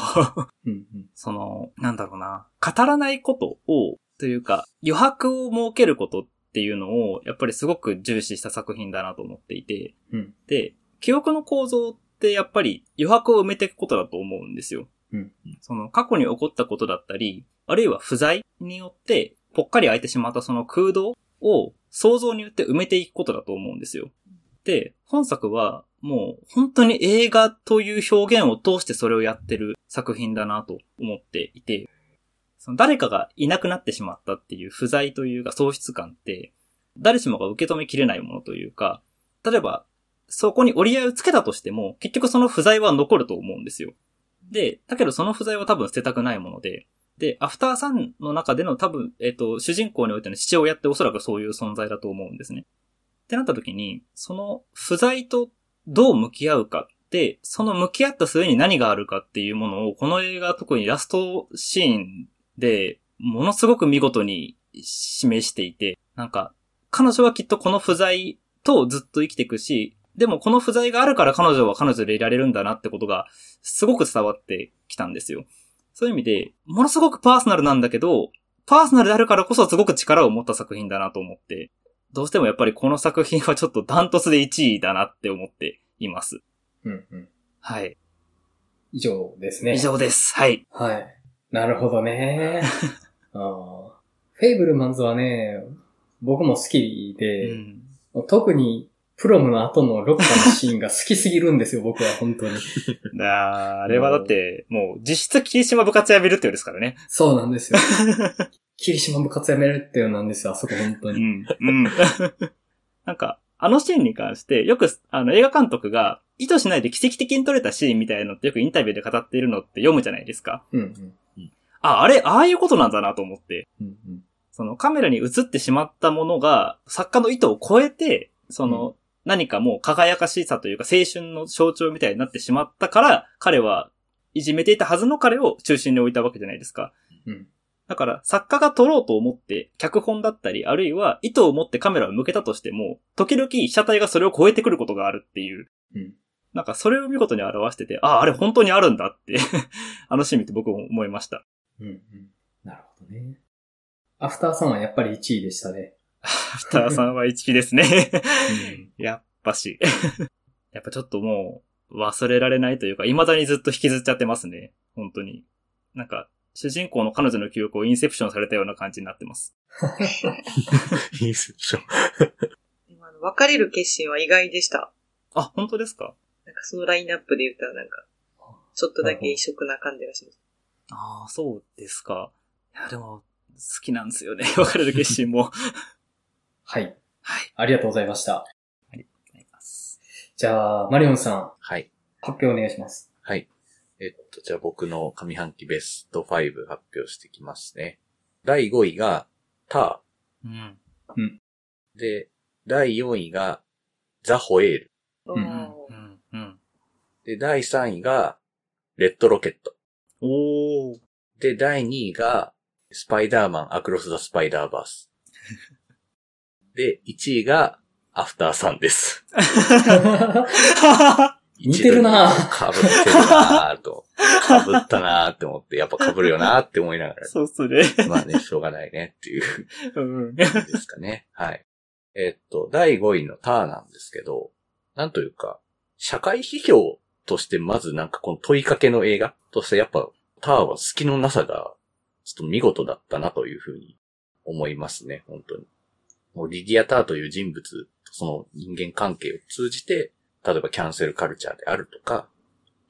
うん。うん。その、なんだろうな、語らないことを、というか、余白を設けることっていうのを、やっぱりすごく重視した作品だなと思っていて、うん。で、記憶の構造ってやっぱり余白を埋めていくことだと思うんですよ。うん。その過去に起こったことだったり、あるいは不在によってぽっかり空いてしまったその空洞を想像によって埋めていくことだと思うんですよ。で、本作はもう本当に映画という表現を通してそれをやってる作品だなと思っていて、その誰かがいなくなってしまったっていう不在というか喪失感って、誰しもが受け止めきれないものというか、例えば、そこに折り合いをつけたとしても、結局その不在は残ると思うんですよ。で、だけどその不在は多分捨てたくないもので、で、アフターさんの中での多分、えっ、と、主人公においての父親っておそらくそういう存在だと思うんですね。ってなった時に、その不在とどう向き合うかって、その向き合った末に何があるかっていうものを、この映画特にラストシーンで、ものすごく見事に示していて、なんか、彼女はきっとこの不在とずっと生きていくし、でもこの不在があるから彼女は彼女でいられるんだなってことが、すごく伝わってきたんですよ。そういう意味で、ものすごくパーソナルなんだけど、パーソナルであるからこそすごく力を持った作品だなと思って、どうしてもやっぱりこの作品はちょっとダントツで1位だなって思っています。うん。うん。はい。以上ですね。以上です。はい。はい。なるほどね。あーフェイブルマンズはね、僕も好きうで、ん。特にプロムの後のロッカーのシーンが好きすぎるんですよ、僕は本当に。あーあれはだって、もう実質霧島部活やめるってようですからね。そうなんですよ。霧島部活やめるっていうなんですよ、あそこ本当に。うん。うん。なんか、あのシーンに関して、よく、あの、映画監督が、意図しないで奇跡的に撮れたシーンみたいのってよくインタビューで語っているのって読むじゃないですか。うんうん。あ、あれ、ああいうことなんだなと思って。うんうん。そのカメラに映ってしまったものが、作家の意図を超えて、その、何かもう輝かしさというか青春の象徴みたいになってしまったから、彼はいじめていたはずの彼を中心に置いたわけじゃないですか。うん。だから、作家が撮ろうと思って、脚本だったり、あるいは意図を持ってカメラを向けたとしても、時々被写体がそれを超えてくることがあるっていう。うん。なんかそれを見事に表してて、ああ、あれ本当にあるんだって、あのシーン見て僕も思いました。うんうん。なるほどね。アフターさんはやっぱり1位でしたね。アフターさんは一期ですね。うん。やっぱし。やっぱちょっともう、忘れられないというか、未だにずっと引きずっちゃってますね。本当に。なんか、主人公の彼女の記憶をインセプションされたような感じになってます。いいっすよ。今の別れる決心は意外でした。あ、本当ですか？なんかそのラインナップで言ったらなんか、ちょっとだけ異色な感じがします。ああ、そうですか。いや、でも、好きなんですよね。別れる決心も。はい。はい。ありがとうございました。ありがとうございます。じゃあ、マリオンさん、はい。発表お願いします。はい。えっと、じゃあ僕の上半期ベスト5発表してきますね。第5位が、タうん。ー。で、第4位が、ザ・ホエール。うん。うん。で、第3位が、レッドロケット。おー。で、第2位が、スパイダーマンアクロス・ザ・スパイダーバース。で、1位が、アフターさんです。似てるなぁかぶってるなぁと。かぶったなぁって思って、やっぱかぶるよなぁって思いながら、そうっすね。まあね、しょうがないねっていううん。ですかね。はい。えっと、第5位のターなんですけど、なんというか、社会批評としてまずなんかこの問いかけの映画としてやっぱターは隙のなさがちょっと見事だったなというふうに思いますね、本当に。リディア・ターという人物その人間関係を通じて、例えばキャンセルカルチャーであるとか、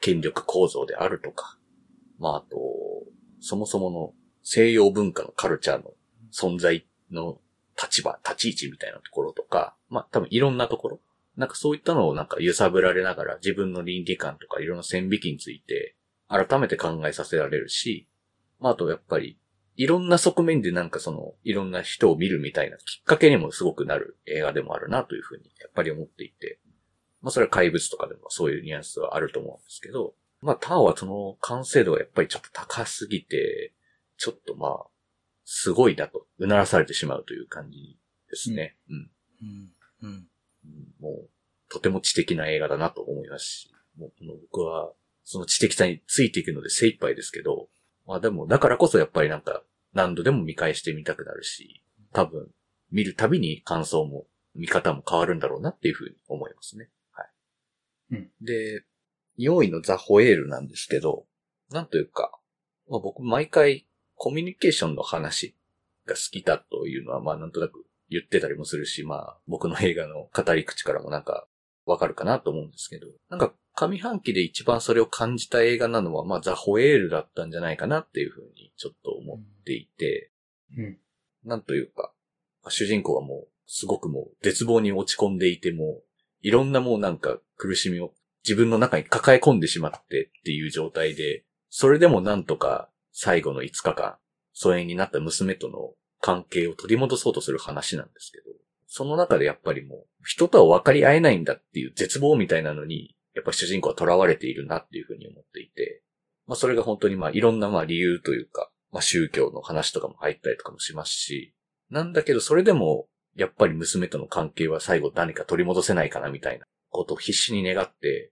権力構造であるとか、まああと、そもそもの西洋文化のカルチャーの存在の立場、立ち位置みたいなところとか、まあ多分いろんなところ。なんかそういったのをなんか揺さぶられながら自分の倫理観とかいろんな線引きについて改めて考えさせられるし、まああとやっぱりいろんな側面でなんかそのいろんな人を見るみたいなきっかけにもすごくなる映画でもあるなというふうにやっぱり思っていて、まあそれは怪物とかでもそういうニュアンスはあると思うんですけど、まあタワーはその完成度がやっぱりちょっと高すぎて、ちょっとまあ、すごいなと、うならされてしまうという感じですね。うん。うん。うん。うんもう、とても知的な映画だなと思いますし、もうこの僕は、その知的さについていくので精一杯ですけど、まあでも、だからこそやっぱりなんか、何度でも見返してみたくなるし、多分、見るたびに感想も、見方も変わるんだろうなっていうふうに思いますね。はい。うんで、4位のザ・ホエールなんですけど、なんというか、まあ僕毎回コミュニケーションの話が好きだというのは、まあなんとなく言ってたりもするし、まあ僕の映画の語り口からもなんかわかるかなと思うんですけど、なんか上半期で一番それを感じた映画なのは、まあザ・ホエールだったんじゃないかなっていうふうにちょっと思っていて、うん。なんというか、主人公はもう、すごくもう、絶望に落ち込んでいても、いろんなもうなんか苦しみを自分の中に抱え込んでしまってっていう状態で、それでもなんとか最後の5日間、疎遠になった娘との関係を取り戻そうとする話なんですけど、その中でやっぱりもう、人とは分かり合えないんだっていう絶望みたいなのに、やっぱ主人公は囚われているなっていうふうに思っていて、まあそれが本当にまあいろんなまあ理由というか、まあ宗教の話とかも入ったりとかもしますし、なんだけどそれでも、やっぱり娘との関係は最後何か取り戻せないかなみたいなことを必死に願って、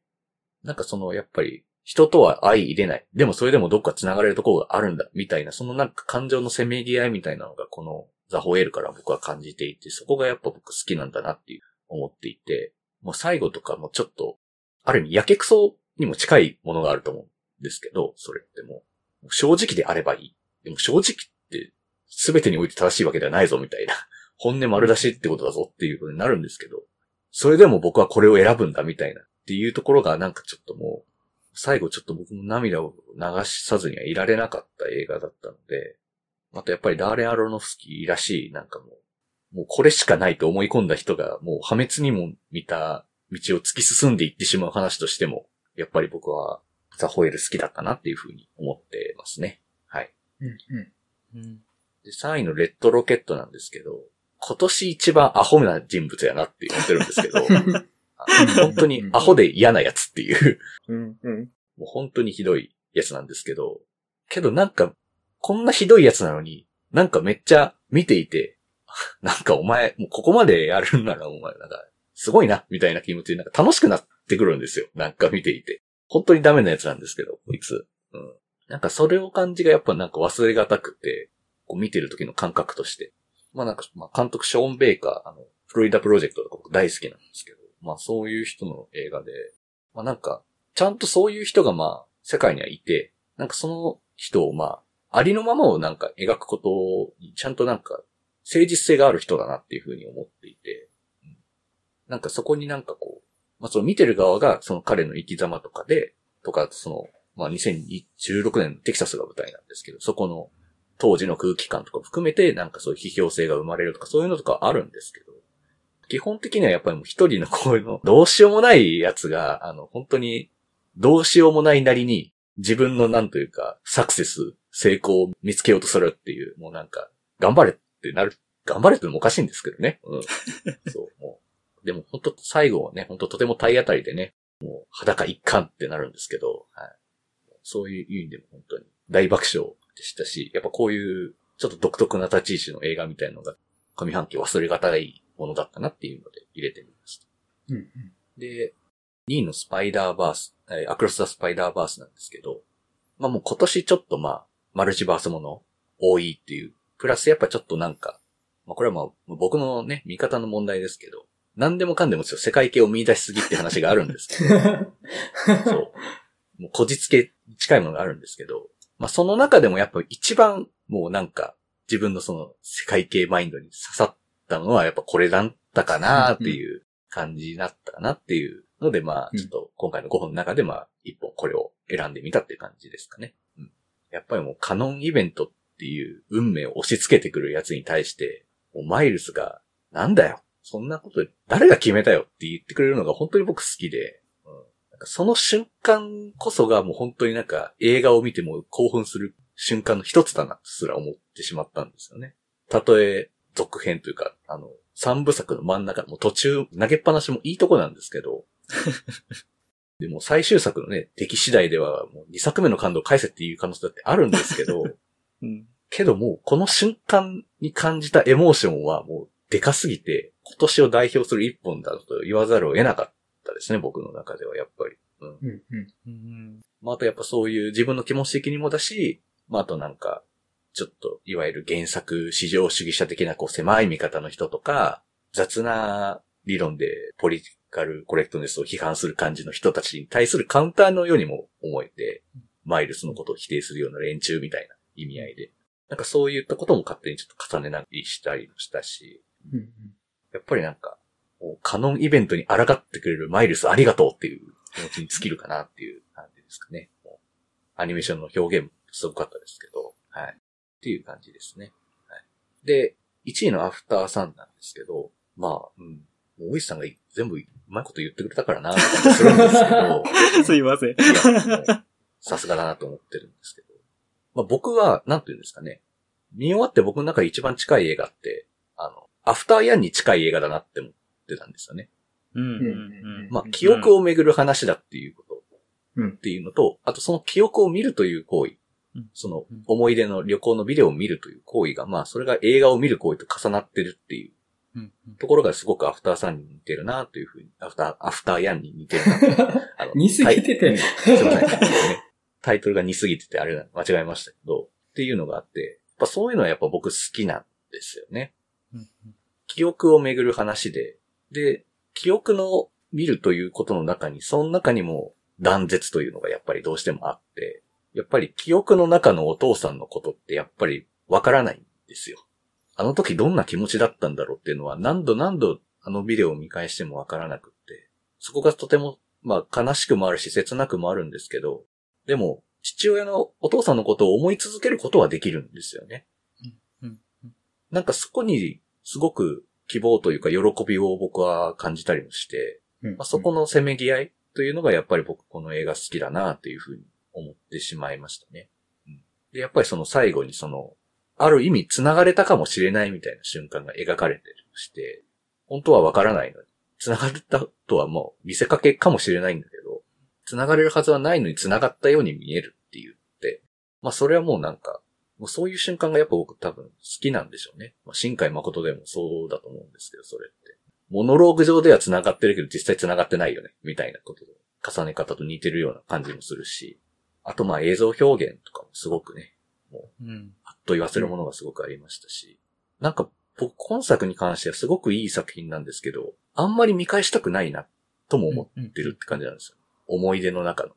なんかそのやっぱり人とは相入れない。でもそれでもどっか繋がれるところがあるんだ、みたいな、そのなんか感情のせめぎ合いみたいなのがこのザ・ホエールから僕は感じていて、そこがやっぱ僕好きなんだなっていう思っていて、もう最後とかもちょっと、ある意味やけくそにも近いものがあると思うんですけど、それってもう、正直であればいい。でも正直って全てにおいて正しいわけではないぞみたいな、本音丸出しってことだぞっていうことになるんですけど、それでも僕はこれを選ぶんだみたいなっていうところがなんかちょっともう、最後ちょっと僕も涙を流さずにはいられなかった映画だったので、またやっぱりダーレン・アロノフスキーらしいなんかもう、もうこれしかないと思い込んだ人がもう破滅にも見た道を突き進んでいってしまう話としても、やっぱり僕はザ・ホエール好きだったなっていうふうに思ってますね。はい。うん。うん。うん。で、3位のレッドロケットなんですけど、今年一番アホな人物やなって思ってるんですけど、あ本当にアホで嫌なやつっていう、うん。うん。もう本当にひどいやつなんですけど、けどなんか、こんなひどいやつなのに、なんかめっちゃ見ていて、なんかお前、もうここまでやるんならお前、なんか、すごいな、みたいな気持ちで、なんか楽しくなってくるんですよ。なんか見ていて。本当にダメなやつなんですけど、こいつ。うん。なんかそれを感じがやっぱなんか忘れがたくて、こう見てる時の感覚として。まあなんか、まあ監督ショーン・ベイカー、あの、フロリダプロジェクトとか僕大好きなんですけど、まあそういう人の映画で、まあなんか、ちゃんとそういう人がまあ世界にはいて、なんかその人をまあ、ありのままをなんか描くことにちゃんとなんか誠実性がある人だなっていうふうに思っていて、うんなんかそこになんかこう、まあその見てる側がその彼の生き様とかで、とか、その、まあ2016年テキサスが舞台なんですけど、そこの当時の空気感とか含めて、なんかそういう批評性が生まれるとか、そういうのとかあるんですけど、基本的にはやっぱりもう一人のこういうの、どうしようもないやつが、あの、本当に、どうしようもないなりに、自分のなんというか、サクセス、成功を見つけようとするっていう、もうなんか、頑張れってなる、頑張れってのもおかしいんですけどね。うん。そう、もう。でも本当最後はね、本当とても体当たりでね、もう裸一貫ってなるんですけど、はい。そういう意味でも本当に大爆笑でしたし、やっぱこういうちょっと独特な立ち位置の映画みたいなのが上半期忘れがたいものだったなっていうので入れてみました。うんうん、で、2位のスパイダーバース、アクロスザスパイダーバースなんですけど、まあもう今年ちょっとまあ、マルチバースもの多いっていう、プラスやっぱちょっとなんか、まあこれはまあ僕のね、見方の問題ですけど、何でもかんでもちょっと世界系を見出しすぎって話があるんですけど、そう。もうこじつけ近いものがあるんですけど、まあその中でもやっぱ一番もうなんか自分のその世界系マインドに刺さったのはやっぱこれだったかなっていう感じだったかなっていうので、まあ、ちょっと今回の5本の中でまあ、1本これを選んでみたっていう感じですかね。うん。やっぱりもうカノンイベントっていう運命を押し付けてくるやつに対して、もうマイルスが、なんだよ。そんなこと誰が決めたよって言ってくれるのが本当に僕好きで、うん、なんかその瞬間こそがもう本当になんか映画を見ても興奮する瞬間の一つだなすら思ってしまったんですよね。たとえ続編というか、あの、三部作の真ん中、もう途中投げっぱなしもいいとこなんですけど、でも最終作のね、出来次第ではもう二作目の感動を返せっていう可能性だってあるんですけど、うん、けどもうこの瞬間に感じたエモーションはもうでかすぎて、今年を代表する一本だと言わざるを得なかったですね、僕の中ではやっぱり。うん。うんうん、まあ、あとやっぱそういう自分の気持ち的にもだし、まあ、あとなんか、ちょっと、いわゆる原作、市場主義者的なこう狭い見方の人とか、雑な理論でポリティカルコレクトネスを批判する感じの人たちに対するカウンターのようにも思えて、マイルスのことを否定するような連中みたいな意味合いで、なんかそういったことも勝手にちょっと重ねなりしたりもしたし、やっぱりなんか、カノンイベントに抗ってくれるマイルスありがとうっていう気持ちに尽きるかなっていう感じですかね。アニメーションの表現もすごかったですけど、はい。っていう感じですね。はい。で、1位のアフターサンなんですけど、まあ、うん。大石さんが全部うまいこと言ってくれたからな、ってするんですけど。すいません。さすがだなと思ってるんですけど。まあ僕は、なんて言うんですかね。見終わって僕の中で一番近い映画って、あの、アフターヤンに近い映画だなって思ってたんですよね。うんうんうん、まあ、記憶をめぐる話だっていうこと。っていうのと、あとその記憶を見るという行為。その思い出の旅行のビデオを見るという行為が、まあそれが映画を見る行為と重なってるっていう。ところがすごくアフターさんに似てるなというふうに、アフター、アフターヤンに似てるな あの似すぎてて、すいません、タイトルが似すぎててあれ間違えましたけど、っていうのがあって、やっぱそういうのはやっぱ僕好きなんですよね。記憶をめぐる話で、で、記憶の見るということの中に、その中にも断絶というのがやっぱりどうしてもあって、やっぱり記憶の中のお父さんのことってやっぱりわからないんですよ。あの時どんな気持ちだったんだろうっていうのは何度何度あのビデオを見返してもわからなくって、そこがとても、まあ悲しくもあるし切なくもあるんですけど、でも父親のお父さんのことを思い続けることはできるんですよね。なんかそこにすごく希望というか喜びを僕は感じたりもして、まあ、そこのせめぎ合いというのがやっぱり僕この映画好きだなというふうに思ってしまいましたね。うん、でやっぱりその最後にその、ある意味繋がれたかもしれないみたいな瞬間が描かれてるとして、本当はわからないのに、繋がったとはもう見せかけかもしれないんだけど、繋がれるはずはないのに繋がったように見えるって言って、まあそれはもうなんか、もうそういう瞬間がやっぱ僕多分好きなんでしょうね。まあ、新海誠でもそうだと思うんですけど、それって。モノローグ上では繋がってるけど実際繋がってないよね、みたいなことで、重ね方と似てるような感じもするし、あとまあ映像表現とかもすごくね、もう、うん、あっと言わせるものがすごくありましたし、なんか僕今作に関してはすごくいい作品なんですけど、あんまり見返したくないな、とも思ってるって感じなんですよ。思い出の中の。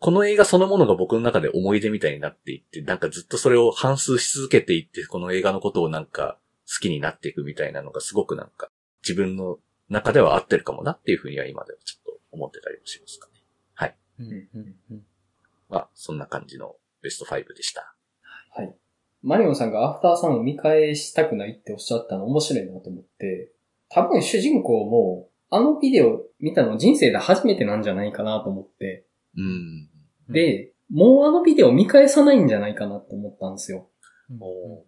この映画そのものが僕の中で思い出みたいになっていって、なんかずっとそれを反数し続けていって、この映画のことをなんか好きになっていくみたいなのがすごくなんか自分の中では合ってるかもなっていうふうには今ではちょっと思ってたりもしますかね。うんうんうんまあ、そんな感じのベスト5でした。はい。マリオンさんがアフターさんを見返したくないっておっしゃったの面白いなと思って、多分主人公も、あのビデオ見たの人生で初めてなんじゃないかなと思って、うん。で、もうあのビデオ見返さないんじゃないかなと思ったんですよ。お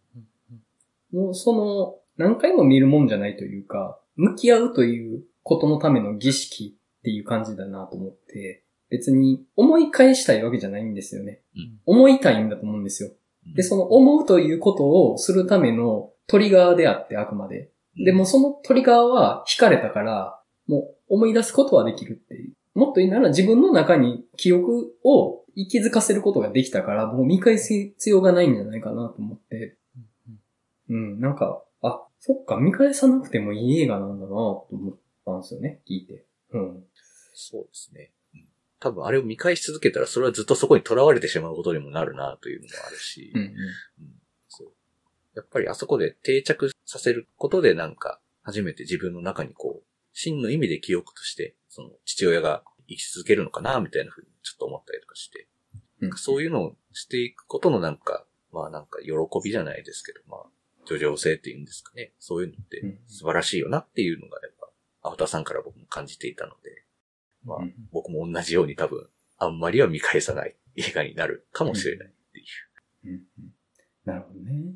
もうその、何回も見るもんじゃないというか、向き合うということのための儀式っていう感じだなと思って、別に思い返したいわけじゃないんですよね。うん思いたいんだと思うんですよ。で、その思うということをするためのトリガーであってあくまで。でもそのトリガーは引かれたから、もう思い出すことはできるっていう。もっと言うなら自分の中に記憶を息づかせることができたから、もう見返す必要がないんじゃないかなと思って。うん、なんか、あ、そっか、見返さなくてもいい映画なんだなと思ったんですよね、聞いて。うん。そうですね。うん多分あれを見返し続けたら、それはずっとそこに囚われてしまうことにもなるなというのもあるし、うん、うんそうやっぱりあそこで定着させることでなんか、初めて自分の中にこう、真の意味で記憶として、その父親が生き続けるのかな、みたいなふうにちょっと思ったりとかして、うん。そういうのをしていくことのなんか、まあなんか喜びじゃないですけど、まあ、叙情性っていうんですかね。そういうのってうん素晴らしいよなっていうのがやっぱ、アウターさんから僕も感じていたので、まあうん僕も同じように多分、あんまりは見返さない映画になるかもしれないっていう。うんうんなるほどね。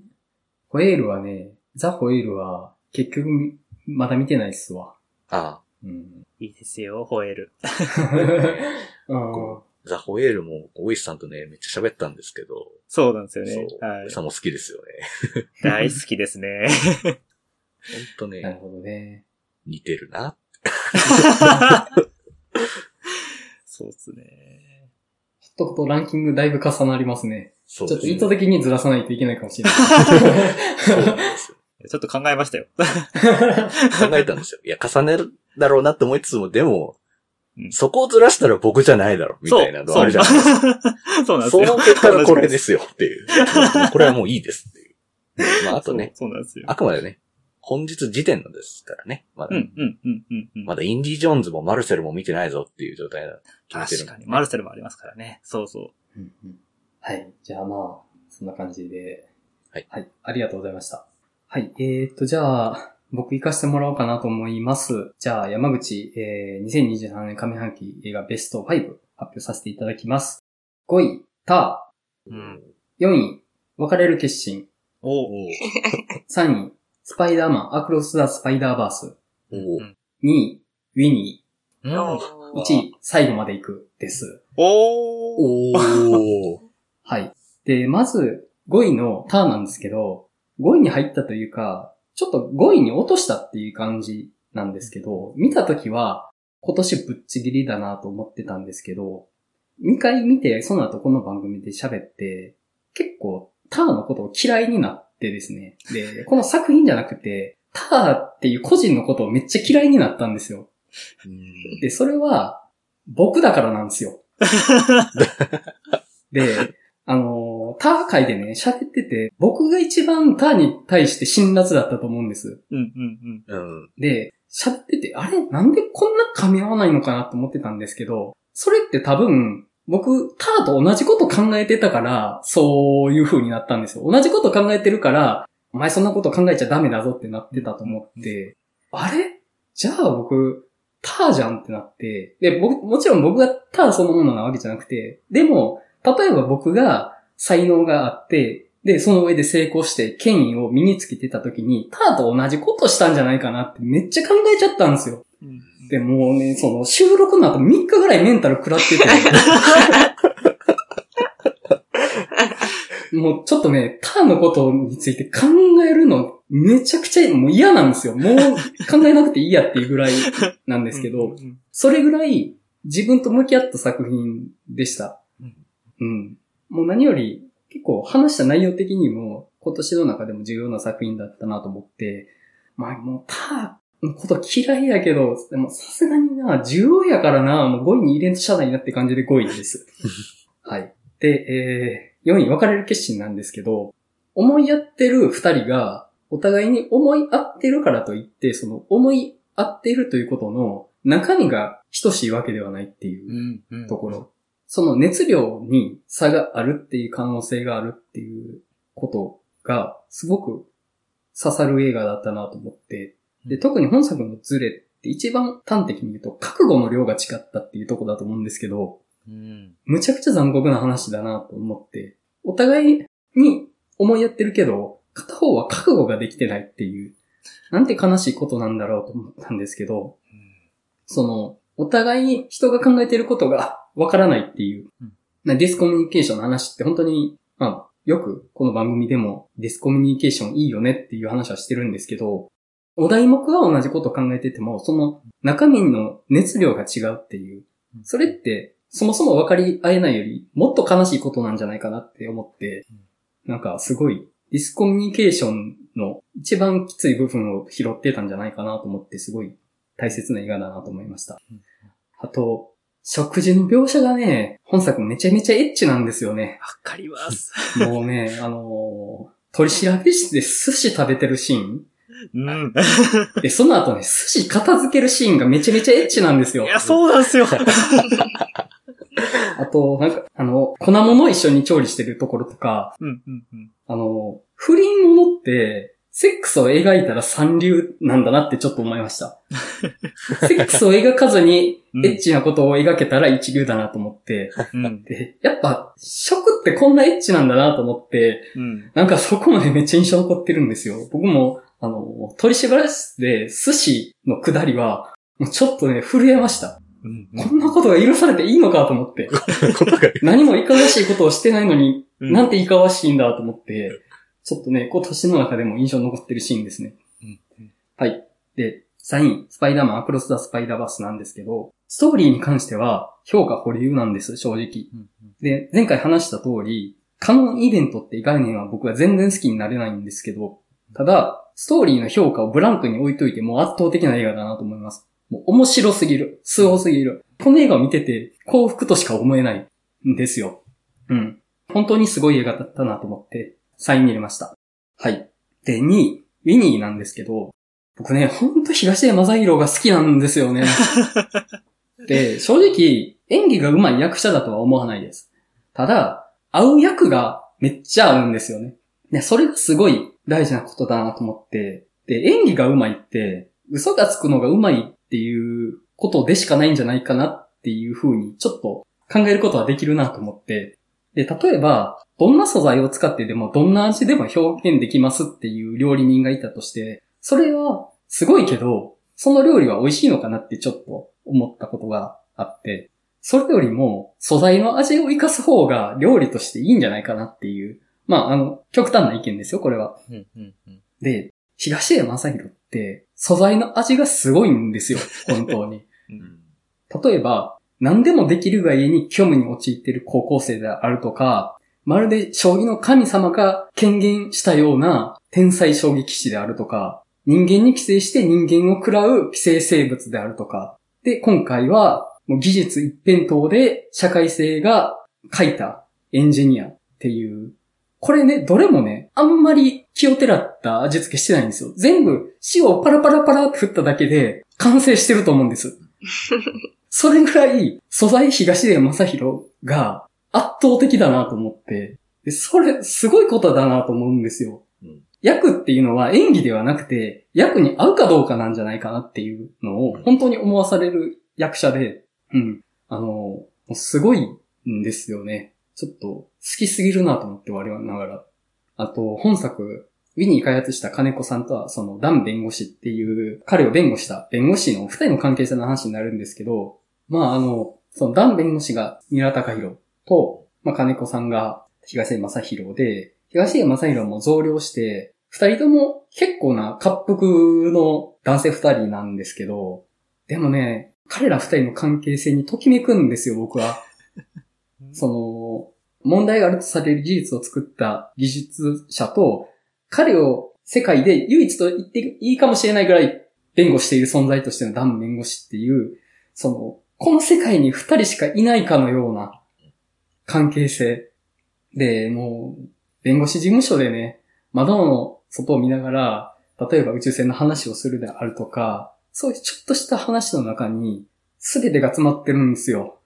ホエールはね、ザ・ホエールは結局みまだ見てないっすわ。あうん。いいですよ、吠える。うんあ、ザ・ホエールも、オイスさんとね、めっちゃ喋ったんですけど、そうなんですよねはい。さんも好きですよね。大好きですね。ほんとね、なるほどね。似てるな。そうですね。ちょっとことランキングだいぶ重なりますね。そうちょっと意ですね図的にずらさないといけないかもしれない。そうなんですよ。ちょっと考えましたよ。考えたんですよ。いや、重ねるだろうなって思いつつも、でも、うんそこをずらしたら僕じゃないだろ、みたいなのあるじゃないですか。そう そうなんですよ。その結果がこれですよっていう。これはもういいですっていう。まあ、あとね、そう。そうなんですよ。あくまでね、本日時点のですからね。まだ、うん、うん、うん、うんうん。まだインディ・ジョーンズもマルセルも見てないぞっていう状態だ。決めてる確かに。マルセルもありますからね。そうそう。うんうんはい。じゃあまあ、そんな感じで。はい。はい。ありがとうございました。はい。えー、っと、じゃあ、僕行かせてもらおうかなと思います。じゃあ、山口、えー、2023年上半期映画ベスト5発表させていただきます。5位、タうん。ー。4位、別れる決心。おおー 3位、スパイダーマン、アクロス・ザ・スパイダーバース。おーうん2位、ウィニうん。ー。1位、最後まで行くです。おー。おーはい。で、まず、5位のターンなんですけど、5位に入ったというか、ちょっと5位に落としたっていう感じなんですけど、見たときは、今年ぶっちぎりだなと思ってたんですけど、2回見て、その後この番組で喋って、結構、ターのことを嫌いになってですね。で、この作品じゃなくて、ターっていう個人のことをめっちゃ嫌いになったんですよ。うんで、それは、僕だからなんですよ。で、あのー、ター界でね、喋ってて、僕が一番ターに対して辛辣だったと思うんです。うん、うん、うん。で、喋ってて、あれ？なんでこんな噛み合わないのかなと思ってたんですけど、それって多分、僕、ターと同じこと考えてたから、そういう風になったんですよ。同じこと考えてるから、お前そんなこと考えちゃダメだぞってなってたと思って、あれ？じゃあ僕、ターじゃんってなって、で、僕、もちろん僕がターそのものなわけじゃなくて、でも、例えば僕が才能があって、で、その上で成功して権威を身につけてた時に、ターと同じことしたんじゃないかなってめっちゃ考えちゃったんですよ。うん。で、もうね、その収録の後3日ぐらいメンタル食らってて、もうちょっとね、ターンのことについて考えるのめちゃくちゃもう嫌なんですよ。もう考えなくていいやっていうぐらいなんですけど、うん、それぐらい自分と向き合った作品でした。うんうん。もう何より結構話した内容的にも今年の中でも重要な作品だったなと思って、まあもうターのこと嫌いやけど、でもさすがにな、重要やからな、もう5位に入れんとしゃないなって感じで5位です。はい。で、えー、4位別れる決心なんですけど、思い合ってる二人が、お互いに思い合ってるからといって、その思い合っているということの中身が等しいわけではないっていう。ところ。その熱量に差があるっていう可能性があるっていうことが、すごく刺さる映画だったなと思って、で、特に本作のズレって一番端的に言うと、覚悟の量が違ったっていうところだと思うんですけど、うん。むちゃくちゃ残酷な話だなと思って、お互いに思いやってるけど、片方は覚悟ができてないっていう、なんて悲しいことなんだろうと思ったんですけど、その、お互いに人が考えてることがわからないっていう。うん、まあディスコミュニケーションの話って本当に、まあ、よくこの番組でもディスコミュニケーションいいよねっていう話はしてるんですけど、お題目は同じことを考えてても、その中身の熱量が違うっていう、それってそもそも分かり合えないよりもっと悲しいことなんじゃないかなって思って、なんかすごいディスコミュニケーションの一番きつい部分を拾ってたんじゃないかなと思ってすごい大切な映画だなと思いました。うん。あと、食事の描写がね、本作めちゃめちゃエッチなんですよね。わかります。もうね、あのー取り調べ室で寿司食べてるシーンうん。で、その後ね、寿司片付けるシーンがめちゃめちゃエッチなんですよ。いや、そうなんですよ。あと、なんか、あの、粉物を一緒に調理してるところとか、うん、うん、うん。あの、不倫ものって、セックスを描いたら三流なんだなってちょっと思いました。セックスを描かずに、うんエッチなことを描けたら一流だなと思って、うん。で、やっぱ、食ってこんなエッチなんだなと思って、うん。なんかそこまでめっちゃ印象残ってるんですよ。僕も、あの、取り縛ら室で寿司のくだりは、もうちょっとね、震えました。うん。こんなことが許されていいのかと思って。何もいかがわしいことをしてないのに、うんなんていかがわしいんだと思って、ちょっとね、今年の中でも印象に残ってるシーンですね。うんはい。で、3位、スパイダーマンアクロス・ザ・スパイダーバースなんですけど、ストーリーに関しては評価保留なんです、正直。うんで、前回話した通り、カノンイベントって概念は僕は全然好きになれないんですけど、ただ、ストーリーの評価をブランクに置いといてもう圧倒的な映画だなと思います。もう面白すぎる。すごすぎる。この映画を見てて幸福としか思えないんですよ。うん。本当にすごい映画だったなと思って、サインに入れました。はい。で、2位、ウィニーなんですけど、僕ね、ほんと東山正宏が好きなんですよね。で、正直、演技が上手い役者だとは思わないです。ただ、合う役がめっちゃ合うんですよね。で、それがすごい大事なことだなと思って、で、演技が上手いって、嘘がつくのが上手いっていうことでしかないんじゃないかなっていうふうに、ちょっと考えることはできるなと思って、で、例えば、どんな素材を使ってでも、どんな味でも表現できますっていう料理人がいたとして、それはすごいけど、その料理は美味しいのかなってちょっと思ったことがあって、それよりも素材の味を活かす方が料理としていいんじゃないかなっていう、まあ、あの、極端な意見ですよ、これは。うん。うん。うん。で、東山正宏って素材の味がすごいんですよ、本当に。うん例えば、何でもできるが家に虚無に陥っている高校生であるとか、まるで将棋の神様が権限したような天才将棋棋士であるとか、人間に寄生して人間を食らう寄生生物であるとか、で、今回はもう技術一辺倒で社会性が書いたエンジニアっていう、これね、どれもね、あんまり気をてらった味付けしてないんですよ。全部塩をパラパラパラって振っただけで完成してると思うんです。それぐらい素材東出正宏が圧倒的だなと思って、でそれすごいことだなと思うんですよ。うん役っていうのは演技ではなくて、役に合うかどうかなんじゃないかなっていうのを本当に思わされる役者で、うん。あの、すごいんですよね。ちょっと好きすぎるなと思って我々ながら。あと、本作、ウィニー開発した金子さんとは、その、ダン弁護士っていう、彼を弁護した弁護士の二人の関係性の話になるんですけど、まあ、あの、その、ダン弁護士が三浦隆弘と、まあ、金子さんが東出正宏で、東出正宏も増量して、二人とも結構な滑腹の男性二人なんですけど、でもね、彼ら二人の関係性にときめくんですよ、僕は。その、問題があるとされる技術を作った技術者と、彼を世界で唯一と言っていいかもしれないぐらい弁護している存在としてのダン弁護士っていう、その、この世界に二人しかいないかのような関係性。で、もう、弁護士事務所でね、窓の外を見ながら、例えば宇宙船の話をするであるとか、そういうちょっとした話の中に、すべてが詰まってるんですよ。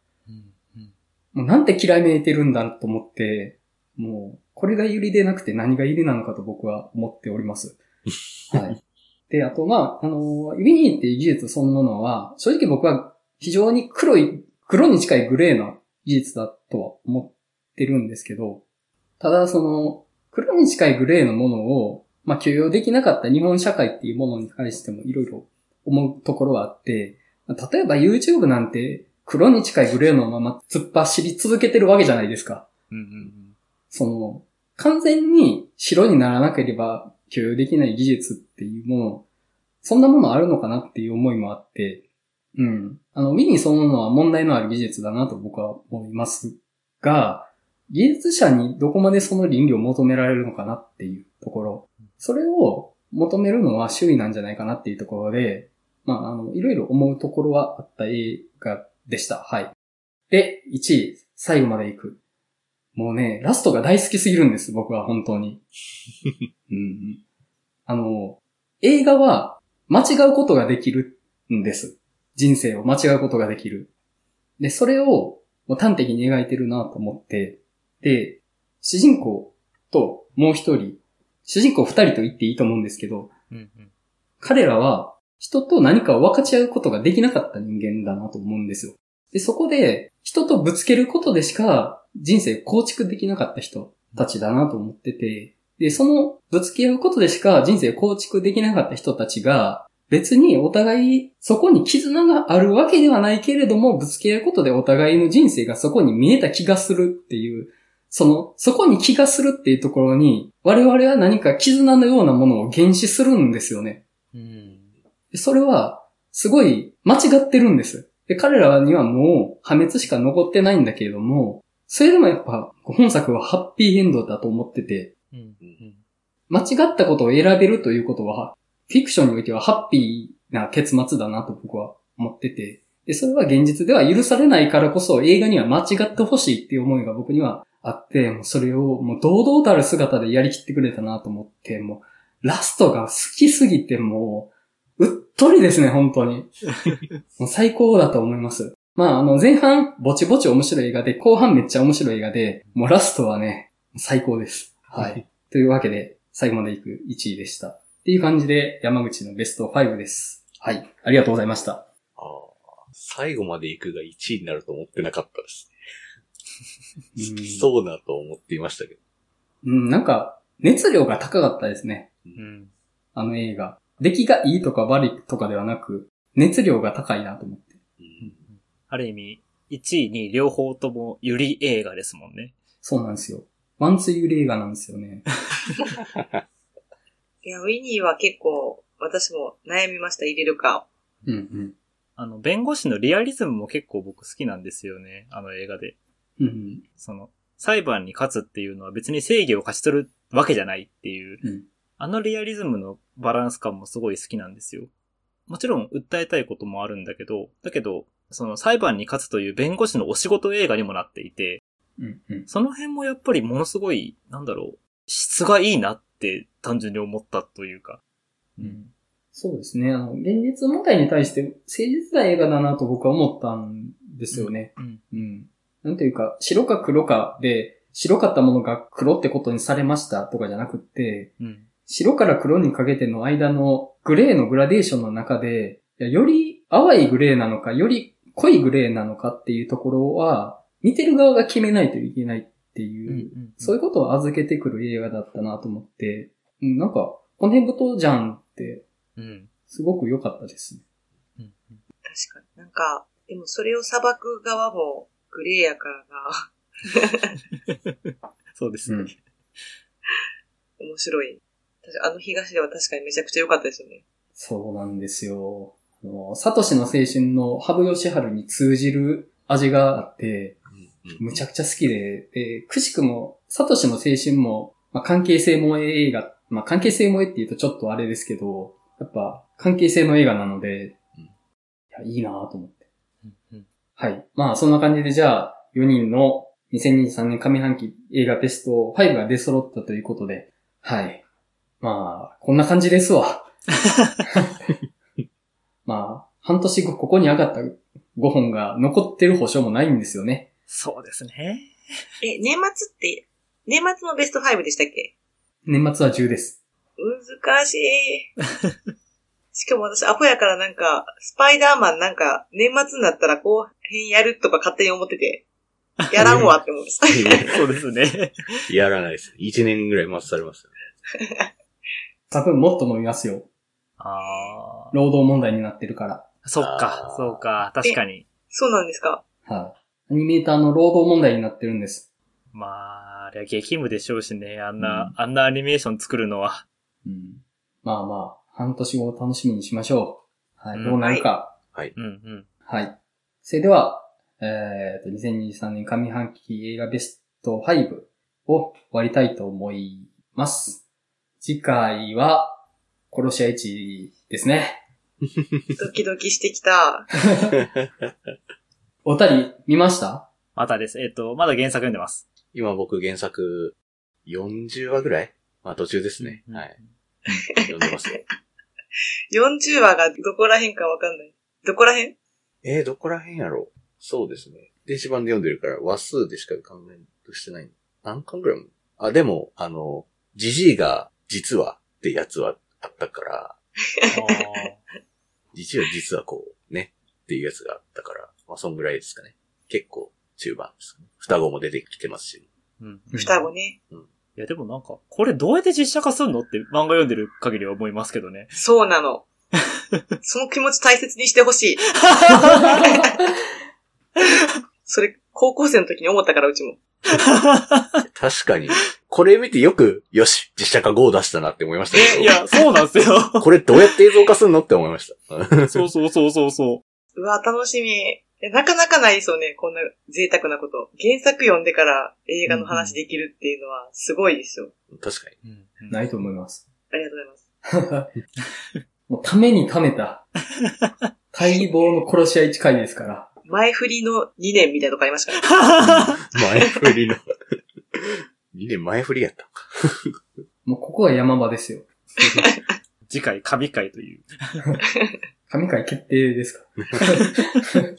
もうなんて嫌いめいてるんだと思って、もう、これがユリでなくて何がユリなのかと僕は思っております。はい。で、あと、まあ、あの、ユニーっていう技術そのものは、正直僕は非常に黒い、黒に近いグレーな技術だとは思ってるんですけど、ただその、黒に近いグレーのものを、まあ、許容できなかった日本社会っていうものに対してもいろいろ思うところはあって、例えば YouTube なんて黒に近いグレーのまま突っ走り続けてるわけじゃないですか。うんうんその、完全に白にならなければ許容できない技術っていうもの、そんなものあるのかなっていう思いもあって、うん。あの、ウィニーそのものは問題のある技術だなと僕は思いますが、技術者にどこまでその倫理を求められるのかなっていうところ。それを求めるのは周囲なんじゃないかなっていうところで、まあ、あの、いろいろ思うところはあった映画でした。はい。で、1位、最後まで行く。もうね、ラストが大好きすぎるんです、僕は本当に。うんうん、あの、映画は間違うことができるんです。人生を間違うことができる。で、それをもう端的に描いてるなと思って、で、主人公ともう一人、主人公二人と言っていいと思うんですけど、うんうん彼らは人と何かを分かち合うことができなかった人間だなと思うんですよ。で、そこで人とぶつけることでしか人生構築できなかった人たちだなと思ってて、で、そのぶつけ合うことでしか人生構築できなかった人たちが別にお互いそこに絆があるわけではないけれどもぶつけ合うことでお互いの人生がそこに見えた気がするっていうその、そこに気がするっていうところに、我々は何か絆のようなものを原始するんですよね。うんでそれは、すごい間違ってるんです。で、彼らにはもう破滅しか残ってないんだけれども、それでもやっぱ、本作はハッピーエンドだと思ってて、うんうん間違ったことを選べるということは、フィクションにおいてはハッピーな結末だなと僕は思ってて、で、それは現実では許されないからこそ映画には間違ってほしいっていう思いが僕にはあって、もうそれをもう堂々たる姿でやりきってくれたなと思って、もうラストが好きすぎてもう、うっとりですね、本当に。もう最高だと思います。まあ、あの、前半、ぼちぼち面白い映画で、後半めっちゃ面白い映画で、もうラストはね、最高です。はい。というわけで、最後まで行く1位でした。っていう感じで、山口のベスト5です。はい。ありがとうございました。ああ最後まで行くが1位になると思ってなかったですうんね。そうだと思っていましたけど。うん、なんか、熱量が高かったですね。うんあの映画。出来がいいとか悪いとかではなく、熱量が高いなと思って。うんある意味、1位に両方ともユリ映画ですもんね。そうなんですよ。ワンツーユリ映画なんですよね。いや、ウィニーは結構、私も悩みました、入れるか。うんうん。あの、弁護士のリアリズムも結構僕好きなんですよね。あの映画で。うんその、裁判に勝つっていうのは別に正義を勝ち取るわけじゃないっていう、うん。あのリアリズムのバランス感もすごい好きなんですよ。もちろん訴えたいこともあるんだけど、だけど、その裁判に勝つという弁護士のお仕事映画にもなっていて、うんうん。その辺もやっぱりものすごい、なんだろう、質がいいなって単純に思ったというか。うん。そうですね。あの、現実問題に対して誠実な映画だなと僕は思ったんですよね。うん。うん。なんていうか、白か黒かで、白かったものが黒ってことにされましたとかじゃなくって、うん。白から黒にかけての間のグレーのグラデーションの中で、より淡いグレーなのか、より濃いグレーなのかっていうところは、見てる側が決めないといけないっていう、そういうことを預けてくる映画だったなと思って、うん、なんか、骨太じゃんって、うん。すごく良かったですね。うん。確かに。なんか、でもそれを裁く側もグレーやからな。そうですね。うん面白い。あの東では確かにめちゃくちゃ良かったですよね。そうなんですよ。サトシの青春の羽生善治に通じる味があって、むちゃくちゃ好きで、で、くしくも、サトシの青春も、まあ、関係性萌え映画、まあ、関係性萌えって言うとちょっとあれですけど、やっぱ、関係性の映画なので、うんいや、いいなと思って。うんはい。まあ、そんな感じで、じゃあ、4人の2023年上半期映画ベスト5が出揃ったということで、はい。まあ、こんな感じですわ。まあ、半年後ここに上がった5本が残ってる保証もないんですよね。そうですね。え、年末って、年末のベスト5でしたっけ？年末は10です。難しい。しかも私、アホやからなんか、スパイダーマンなんか、年末になったら後編やるとか勝手に思ってて、やらんわって思うんです。そうですね。やらないです。1年ぐらい待たされますよね。多分もっと飲みますよ。ああ。労働問題になってるから。そっかそうか、確かに。そうなんですか？はい、アニメーターの労働問題になってるんです。まあ、あれは激務でしょうしね、あんな、あんなアニメーション作るのは。うん、まあまあ、半年後を楽しみにしましょう。はい、うんどうなるか。うんうん。はい。それでは、えっ、と、2023年上半期映画ベスト5を終わりたいと思います。次回は、殺し屋1ですね。ドキドキしてきた。おたり、見ました？またです。えっと、まだ原作読んでます。今僕原作40話ぐらい？まあ途中ですね。うんはい。読んでますよ。40話がどこら辺かわかんない。どこら辺？えー、どこら辺やろう？そうですね。電子版で読んでるから話数でしか考えとしてない。何巻ぐらいもあ、でも、あの、ジジイが実はってやつはあったから、ジジイは実はこう、ね、っていうやつがあったから、まあそんぐらいですかね。結構中盤ですかね。双子も出てきてますし。うん。双子ね。いや、でもなんか、これどうやって実写化すんのって漫画読んでる限りは思いますけどね。そうなの。その気持ち大切にしてほしい。それ、高校生の時に思ったから、うちも。確かに、これ見てよく、よし、実写化5を出したなって思いましたけえ、ど。いや、そうなんですよ。これどうやって映像化すんのって思いました。そうそうそうそうそうわ、楽しみ。えなかなかないですよね、こんな贅沢なこと。原作読んでから映画の話できるっていうのはすごいですよ。確かに。う。うんないと思います。ありがとうございます。もうためにためた、待望の殺し屋1回ですから。前振りの2年みたいなとこありましたから、ね。前振りの。2年前振りやったのか。もうここは山場ですよ。次回、神回という。神回決定ですか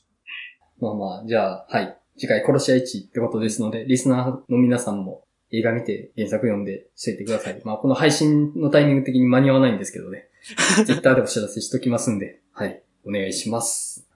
まあまあ、じゃあ、はい。次回殺し屋1ってことですので、リスナーの皆さんも映画見て原作読んでしといてください。まあこの配信のタイミング的に間に合わないんですけどね。ツイッターでお知らせしときますんで、はい。お願いします。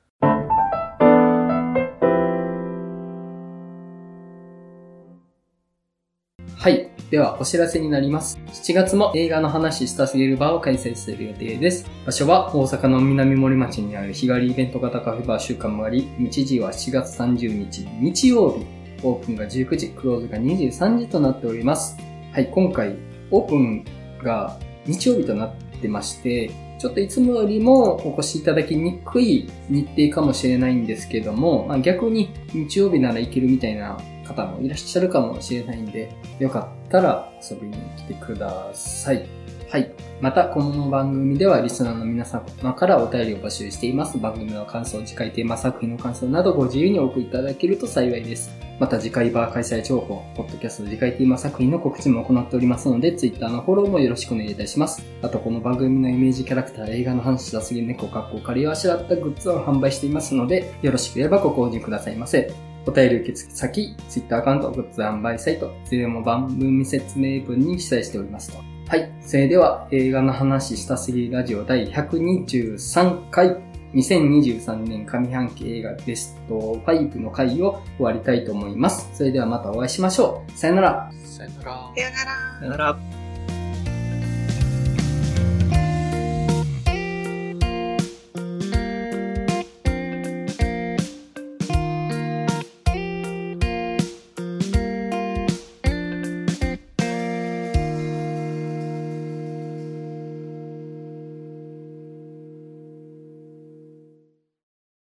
はい。では、お知らせになります。7月も映画の話したすぎるバーを開催する予定です。場所は大阪の南森町にある日帰りイベント型カフェバー週間もあり、日時は7月30日日曜日。オープンが19時、クローズが23時となっております。はい、今回、オープンが日曜日となってまして、ちょっといつもよりもお越しいただきにくい日程かもしれないんですけども、まあ、逆に日曜日なら行けるみたいな方もいらっしゃるかもしれないんで、よかったら遊びに来てください。はい。また、この番組ではリスナーの皆様からお便りを募集しています。番組の感想、次回テーマ作品の感想などご自由にお送りいただけると幸いです。また次回バー開催情報、ポッドキャスト次回テーマ作品の告知も行っておりますので、Twitter のフォローもよろしくお願いいたします。あと、この番組のイメージキャラクター、映画の話だすぎ猫かっこ仮をあしらったグッズを販売していますので、よろしければご購入くださいませ。お便り受付先、Twitter アカウント、グッズ販売サイト、いずれも番組説明文に記載しておりますと。はい。それでは、映画の話したすぎラジオ第123回、2023年上半期映画ベスト5の回を終わりたいと思います。それではまたお会いしましょう。さよなら。さよなら。さよなら。さよなら。